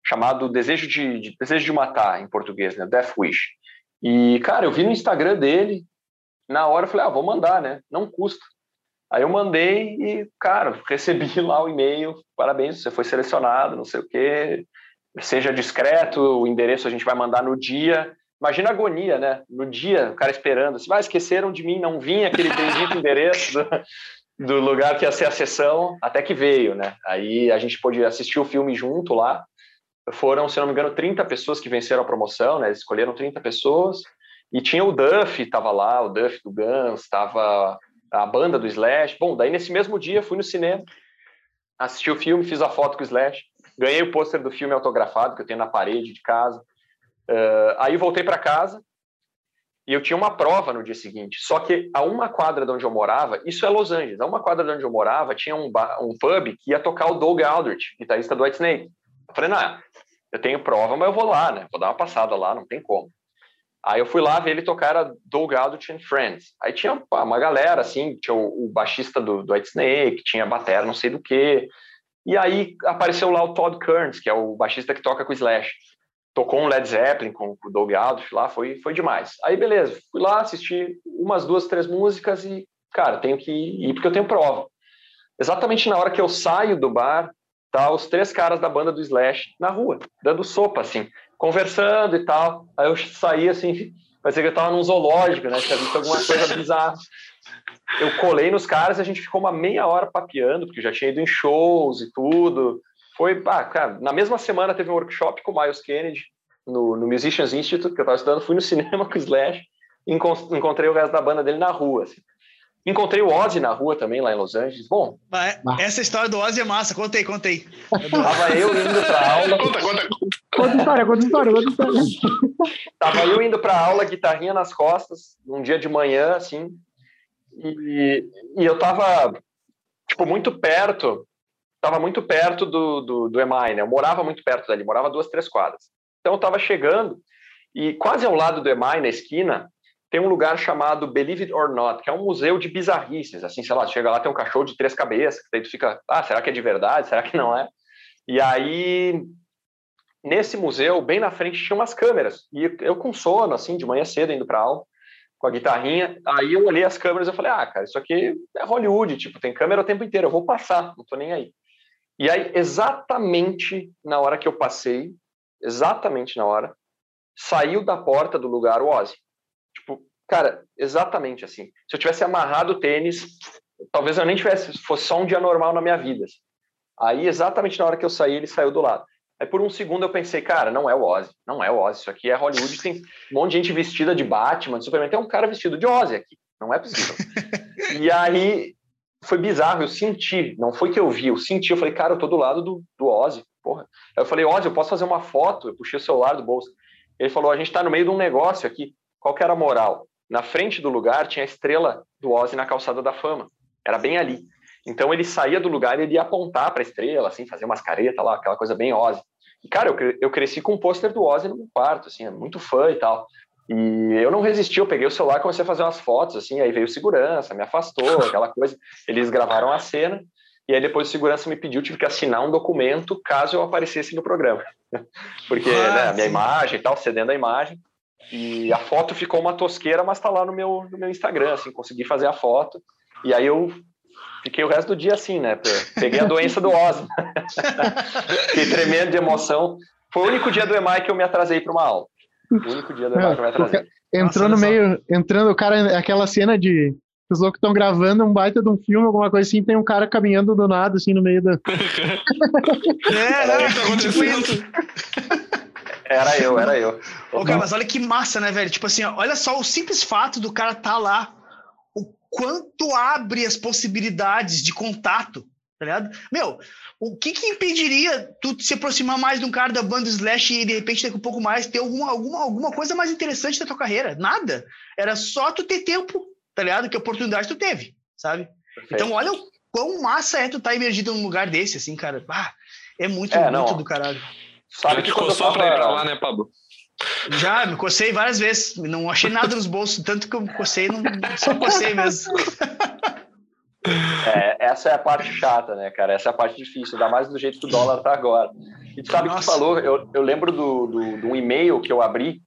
chamado Desejo de, de, Desejo de Matar, em português, né? Death Wish. E, cara, eu vi no Instagram dele, na hora eu falei, ah, vou mandar, né? Não custa. Aí eu mandei e, cara, recebi lá o e-mail, parabéns, você foi selecionado, não sei o quê, seja discreto, o endereço a gente vai mandar no dia. Imagina a agonia, né? No dia, o cara esperando, se vai, ah, esqueceram de mim, não vinha aquele bendito endereço do, do, lugar que ia ser a sessão, até que veio, né? Aí a gente pôde assistir o filme junto lá, foram, se não me engano, 30 pessoas que venceram a promoção, né? Eles escolheram 30 pessoas. E tinha o Duff, estava lá, o Duff do Guns, estava a banda do Slash. Bom, daí nesse mesmo dia fui no cinema, assisti o filme, fiz a foto com o Slash, ganhei o pôster do filme autografado que eu tenho na parede de casa. Uh, aí voltei para casa e eu tinha uma prova no dia seguinte. Só que a uma quadra de onde eu morava, isso é Los Angeles, a uma quadra de onde eu morava tinha um, um pub que ia tocar o Doug Aldrich, guitarrista do Whitesnake. Eu falei, não, eu tenho prova, mas eu vou lá, né? Vou dar uma passada lá, não tem como. Aí eu fui lá ver ele tocar a Doug Aldrich and Friends. Aí tinha uma galera, assim, tinha o, o baixista do, do White Snake, tinha batera não sei do que. E aí apareceu lá o Todd Kearns, que é o baixista que toca com o Slash. Tocou um Led Zeppelin com, com o Doug Aldrich lá, foi, foi demais. Aí beleza, fui lá, assisti umas duas, três músicas e, cara, tenho que ir porque eu tenho prova. Exatamente na hora que eu saio do bar, tá os três caras da banda do Slash na rua, dando sopa, assim, conversando e tal. Aí eu saí, assim, parecia que eu tava num zoológico, né? Tinha visto alguma coisa bizarra. Eu colei nos caras e a gente ficou uma meia hora papeando, porque já tinha ido em shows e tudo. Foi, ah, cara, na mesma semana teve um workshop com o Miles Kennedy no, no Musicians Institute, que eu tava estudando, fui no cinema com o Slash, encontrei o resto da banda dele na rua, assim. Encontrei o Ozzy na rua também, lá em Los Angeles. Bom. Essa história do Ozzy é massa, contei, contei. Tava eu indo pra aula. Conta, conta, conta. Conta história, conta história, conta história. Tava eu indo pra aula, guitarrinha nas costas, num dia de manhã, assim. E, e eu tava, tipo, muito perto. Tava muito perto do, do, do EMAI, né? Eu morava muito perto dali, morava duas, três quadras. Então eu tava chegando e quase ao lado do EMAI, na esquina, tem um lugar chamado Believe It or Not, que é um museu de bizarrices. Assim, sei lá, chega lá, tem um cachorro de três cabeças, que daí tu fica, ah, será que é de verdade? Será que não é? E aí, nesse museu, bem na frente, tinha umas câmeras. E eu com sono, assim, de manhã cedo, indo para aula, com a guitarrinha. Aí eu olhei as câmeras e falei, ah, cara, isso aqui é Hollywood, tipo, tem câmera o tempo inteiro, eu vou passar, não tô nem aí. E aí, exatamente na hora que eu passei, exatamente na hora, saiu da porta do lugar o Ozzy. Tipo, cara, exatamente assim. Se eu tivesse amarrado o tênis, talvez eu nem tivesse, fosse só um dia normal na minha vida. Aí, exatamente na hora que eu saí, ele saiu do lado. Aí por um segundo eu pensei, cara, não é o Ozzy, não é o Ozzy, isso aqui é Hollywood, tem um monte de gente vestida de Batman, de Superman, tem um cara vestido de Ozzy aqui, não é possível. e aí foi bizarro, eu senti, não foi que eu vi, eu senti, eu falei, cara, eu tô do lado do, do Ozzy, porra. Aí eu falei, Ozzy, eu posso fazer uma foto? Eu puxei o celular do bolso. Ele falou, a gente tá no meio de um negócio aqui, qual que era a moral? Na frente do lugar tinha a estrela do Ozzy na calçada da fama, era bem ali. Então ele saía do lugar e ele ia apontar para a estrela, assim, fazer umas caretas lá, aquela coisa bem Ozzy. E, cara, eu, eu cresci com um pôster do Ozzy no meu quarto, assim, muito fã e tal. E eu não resisti, eu peguei o celular e comecei a fazer umas fotos, assim, aí veio segurança, me afastou, aquela coisa. Eles gravaram a cena, e aí depois o segurança me pediu, tive que assinar um documento caso eu aparecesse no programa. Porque, ah, né, a minha imagem e tal, cedendo a imagem. E a foto ficou uma tosqueira, mas tá lá no meu, no meu Instagram, assim, consegui fazer a foto. E aí eu Fiquei o resto do dia assim, né? Peguei a doença do Osmo. Fiquei tremendo de emoção. Foi o único dia do EMAI que eu me atrasei para uma aula. O único dia do EMAI que eu me atrasei. Entrou no meio, entrando o cara, aquela cena de os loucos estão gravando um baita de um filme, alguma coisa assim, tem um cara caminhando do nada, assim, no meio da. é, não, tá acontecendo. Era eu, era eu. Ô, cara, mas olha que massa, né, velho? Tipo assim, olha só o simples fato do cara estar tá lá quanto abre as possibilidades de contato, tá ligado? Meu, o que que impediria tu se aproximar mais de um cara da banda Slash e de repente daqui um pouco mais ter alguma, alguma, alguma coisa mais interessante da tua carreira? Nada. Era só tu ter tempo, tá ligado? Que oportunidade tu teve, sabe? Perfeito. Então olha o quão massa é tu estar tá emergido num lugar desse, assim, cara. É muito, é, muito do caralho. Sabe que quando eu tava... pra ir pra lá, né, Pablo? Já, me cocei várias vezes. Não achei nada nos bolsos, tanto que eu me cocei, não, só cocei mesmo. É, essa é a parte chata, né, cara? Essa é a parte difícil, ainda mais do jeito que o dólar tá agora. E tu sabe o que tu falou? Eu, eu lembro do, do, do e-mail que eu abri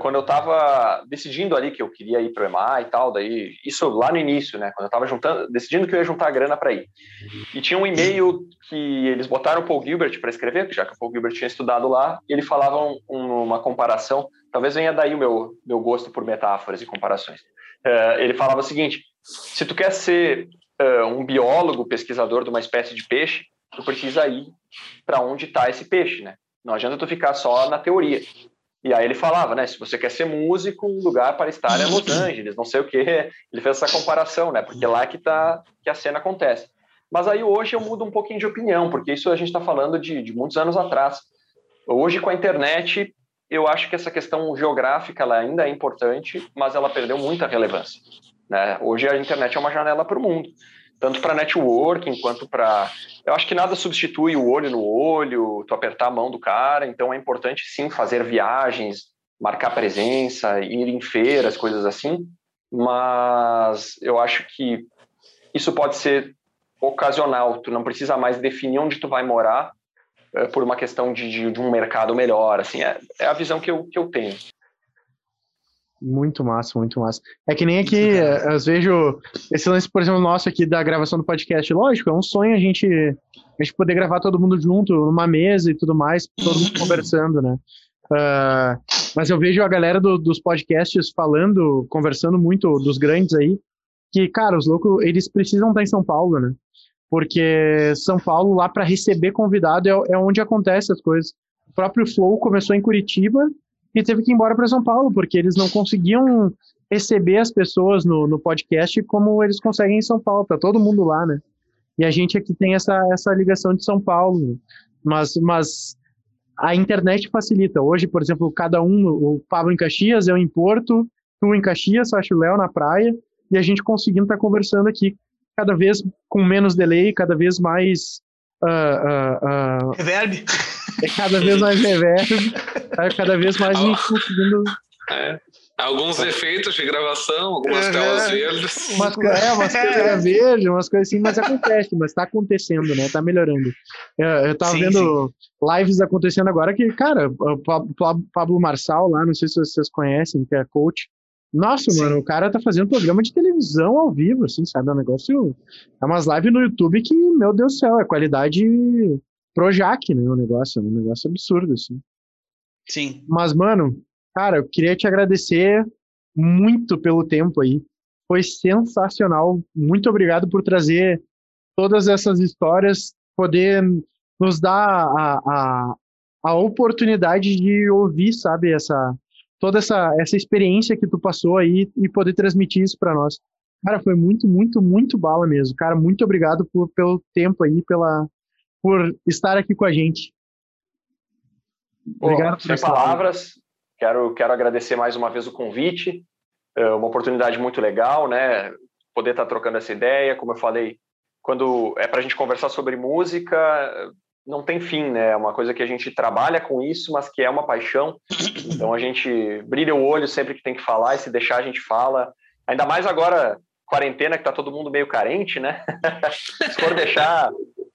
quando eu estava decidindo ali que eu queria ir para o EMA e tal, daí isso lá no início, né, quando eu estava juntando, decidindo que eu ia juntar a grana para ir. E tinha um e-mail que eles botaram o Paul Gilbert para escrever, já que o Paul Gilbert tinha estudado lá, e ele falava um, uma comparação, talvez venha daí o meu, meu gosto por metáforas e comparações. Uh, ele falava o seguinte: se tu quer ser uh, um biólogo, pesquisador de uma espécie de peixe, tu precisa ir para onde está esse peixe, né? Não adianta tu ficar só na teoria. E aí ele falava, né? Se você quer ser músico, o lugar para estar é Los Angeles, não sei o quê. Ele fez essa comparação, né? Porque lá que tá que a cena acontece. Mas aí hoje eu mudo um pouquinho de opinião, porque isso a gente está falando de, de muitos anos atrás. Hoje com a internet, eu acho que essa questão geográfica ela ainda é importante, mas ela perdeu muita relevância. Né? Hoje a internet é uma janela para o mundo tanto para networking quanto para. Eu acho que nada substitui o olho no olho, tu apertar a mão do cara, então é importante sim fazer viagens, marcar presença, ir em feiras, coisas assim, mas eu acho que isso pode ser ocasional, tu não precisa mais definir onde tu vai morar é, por uma questão de, de, de, um mercado melhor, assim, é, é a visão que eu, que eu tenho. Muito massa, muito massa. É que nem aqui, é, às vejo esse lance, por exemplo, nosso aqui da gravação do podcast. Lógico, é um sonho a gente, a gente poder gravar todo mundo junto, numa mesa e tudo mais, todo mundo conversando, né? Uh, mas eu vejo a galera do, dos podcasts falando, conversando muito, dos grandes aí, que, cara, os loucos, eles precisam estar em São Paulo, né? Porque São Paulo, lá para receber convidado, é, é onde acontecem as coisas. O próprio Flow começou em Curitiba e teve que ir embora para São Paulo, porque eles não conseguiam receber as pessoas no, no podcast como eles conseguem em São Paulo, tá todo mundo lá, né? E a gente aqui tem essa, essa ligação de São Paulo, mas, mas a internet facilita. Hoje, por exemplo, cada um, o Pablo em Caxias, eu em Porto, tu em Caxias, acho o Léo na praia, e a gente conseguindo estar tá conversando aqui cada vez com menos delay, cada vez mais uh, uh, uh, reverb. É cada vez mais reverb, tá? cada vez mais gente conseguindo. É. Alguns efeitos de gravação, algumas é, telas verdes. Umas, é, umas coisas verdes, umas coisas assim, mas acontece, mas tá acontecendo, né? Tá melhorando. Eu, eu tava sim, vendo sim. lives acontecendo agora que, cara, o Pablo Marçal lá, não sei se vocês conhecem, que é coach, Nossa, Sim. mano, o cara tá fazendo programa de televisão ao vivo, assim, sabe? É um negócio. É umas lives no YouTube que, meu Deus do céu, é qualidade Projac, né? O negócio, é um negócio absurdo, assim. Sim. Mas, mano, cara, eu queria te agradecer muito pelo tempo aí. Foi sensacional. Muito obrigado por trazer todas essas histórias, poder nos dar a, a, a oportunidade de ouvir, sabe, essa toda essa, essa experiência que tu passou aí e poder transmitir isso para nós. Cara, foi muito, muito, muito bala mesmo. Cara, muito obrigado por, pelo tempo aí, pela, por estar aqui com a gente. Obrigado Pô, sem palavras. Quero, quero agradecer mais uma vez o convite. É uma oportunidade muito legal, né? Poder estar trocando essa ideia. Como eu falei, quando é para a gente conversar sobre música, não tem fim, né? É uma coisa que a gente trabalha com isso, mas que é uma paixão. Então a gente brilha o olho sempre que tem que falar e se deixar a gente fala. Ainda mais agora quarentena que tá todo mundo meio carente, né? se for deixar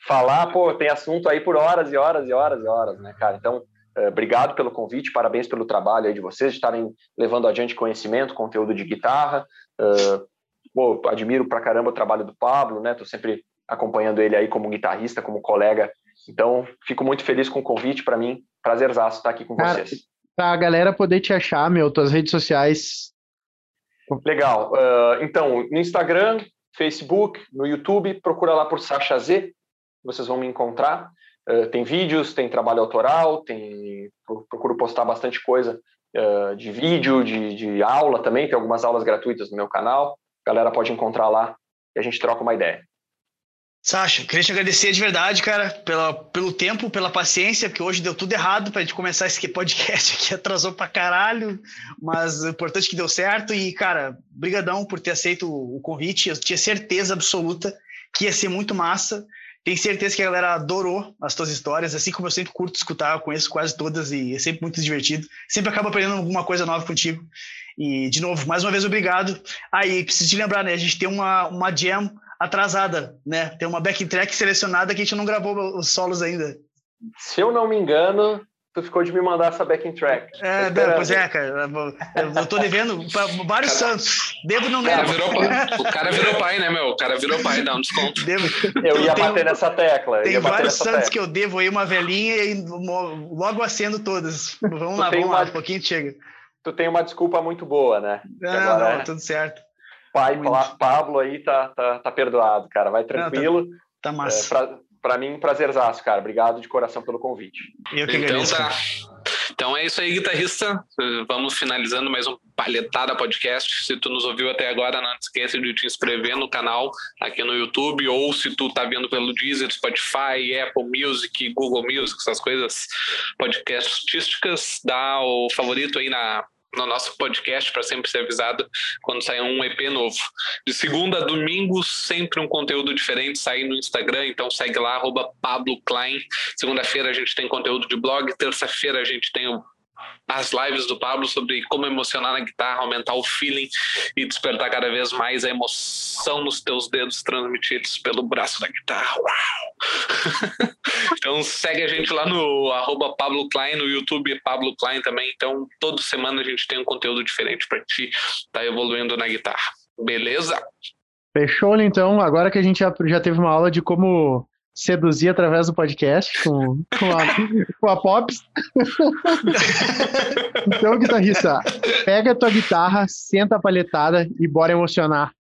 falar, pô, tem assunto aí por horas e horas e horas e horas, né, cara? Então, uh, obrigado pelo convite, parabéns pelo trabalho aí de vocês, de estarem levando adiante conhecimento, conteúdo de guitarra. Uh, pô, admiro pra caramba o trabalho do Pablo, né? Tô sempre acompanhando ele aí como guitarrista, como colega. Então, fico muito feliz com o convite, para mim, prazerzaço estar aqui com Cara, vocês. Pra a galera poder te achar, meu, tuas redes sociais. Legal. Uh, então, no Instagram, Facebook, no YouTube, procura lá por Sasha Z, vocês vão me encontrar. Uh, tem vídeos, tem trabalho autoral, tem procuro postar bastante coisa uh, de vídeo, de, de aula também, tem algumas aulas gratuitas no meu canal. A galera pode encontrar lá e a gente troca uma ideia. Sasha, queria te agradecer de verdade, cara, pela, pelo tempo, pela paciência, porque hoje deu tudo errado pra gente começar esse podcast aqui, atrasou pra caralho, mas o importante é que deu certo e, cara, brigadão por ter aceito o convite, eu tinha certeza absoluta que ia ser muito massa, tenho certeza que a galera adorou as tuas histórias, assim como eu sempre curto escutar, eu conheço quase todas e é sempre muito divertido. Sempre acabo aprendendo alguma coisa nova contigo. E, de novo, mais uma vez, obrigado. Aí, preciso te lembrar, né? A gente tem uma, uma jam atrasada, né? Tem uma backing track selecionada que a gente não gravou os solos ainda. Se eu não me engano, tu ficou de me mandar essa backing track. É, não, pois é, cara. Eu tô devendo para vários cara, santos. Devo não cara virou, O cara virou pai, né, meu? O cara virou pai, dá um desconto. Devo, eu ia tenho, bater nessa tecla. Tem vários santos tecla. que eu devo aí, uma velhinha e logo acendo todas. Vamos tu lá, vamos uma, lá, um pouquinho chega. Tu tem uma desculpa muito boa, né? Não, agora, não, é... tudo certo pai Muito. Pablo aí tá, tá, tá perdoado, cara. Vai tranquilo. Não, tá, tá massa. É, pra, pra mim, prazerzaço, cara. Obrigado de coração pelo convite. Eu que então, tá. Então é isso aí, guitarrista. Vamos finalizando mais um Palhetada Podcast. Se tu nos ouviu até agora, não esqueça de te inscrever no canal aqui no YouTube, ou se tu tá vendo pelo Deezer, Spotify, Apple Music, Google Music, essas coisas podcastísticas, dá o favorito aí na no nosso podcast para sempre ser avisado quando sair um EP novo. De segunda a domingo, sempre um conteúdo diferente sai no Instagram, então segue lá, arroba Pablo Klein. Segunda-feira a gente tem conteúdo de blog, terça-feira a gente tem o as lives do Pablo sobre como emocionar na guitarra, aumentar o feeling e despertar cada vez mais a emoção nos teus dedos transmitidos pelo braço da guitarra. Uau! então segue a gente lá no arroba Pablo Klein, no YouTube Pablo Klein também. Então toda semana a gente tem um conteúdo diferente para ti tá evoluindo na guitarra. Beleza? Fechou, então. Agora que a gente já, já teve uma aula de como seduzir através do podcast com, com, a, com a Pops. então, guitarrista, pega a tua guitarra, senta a palhetada e bora emocionar.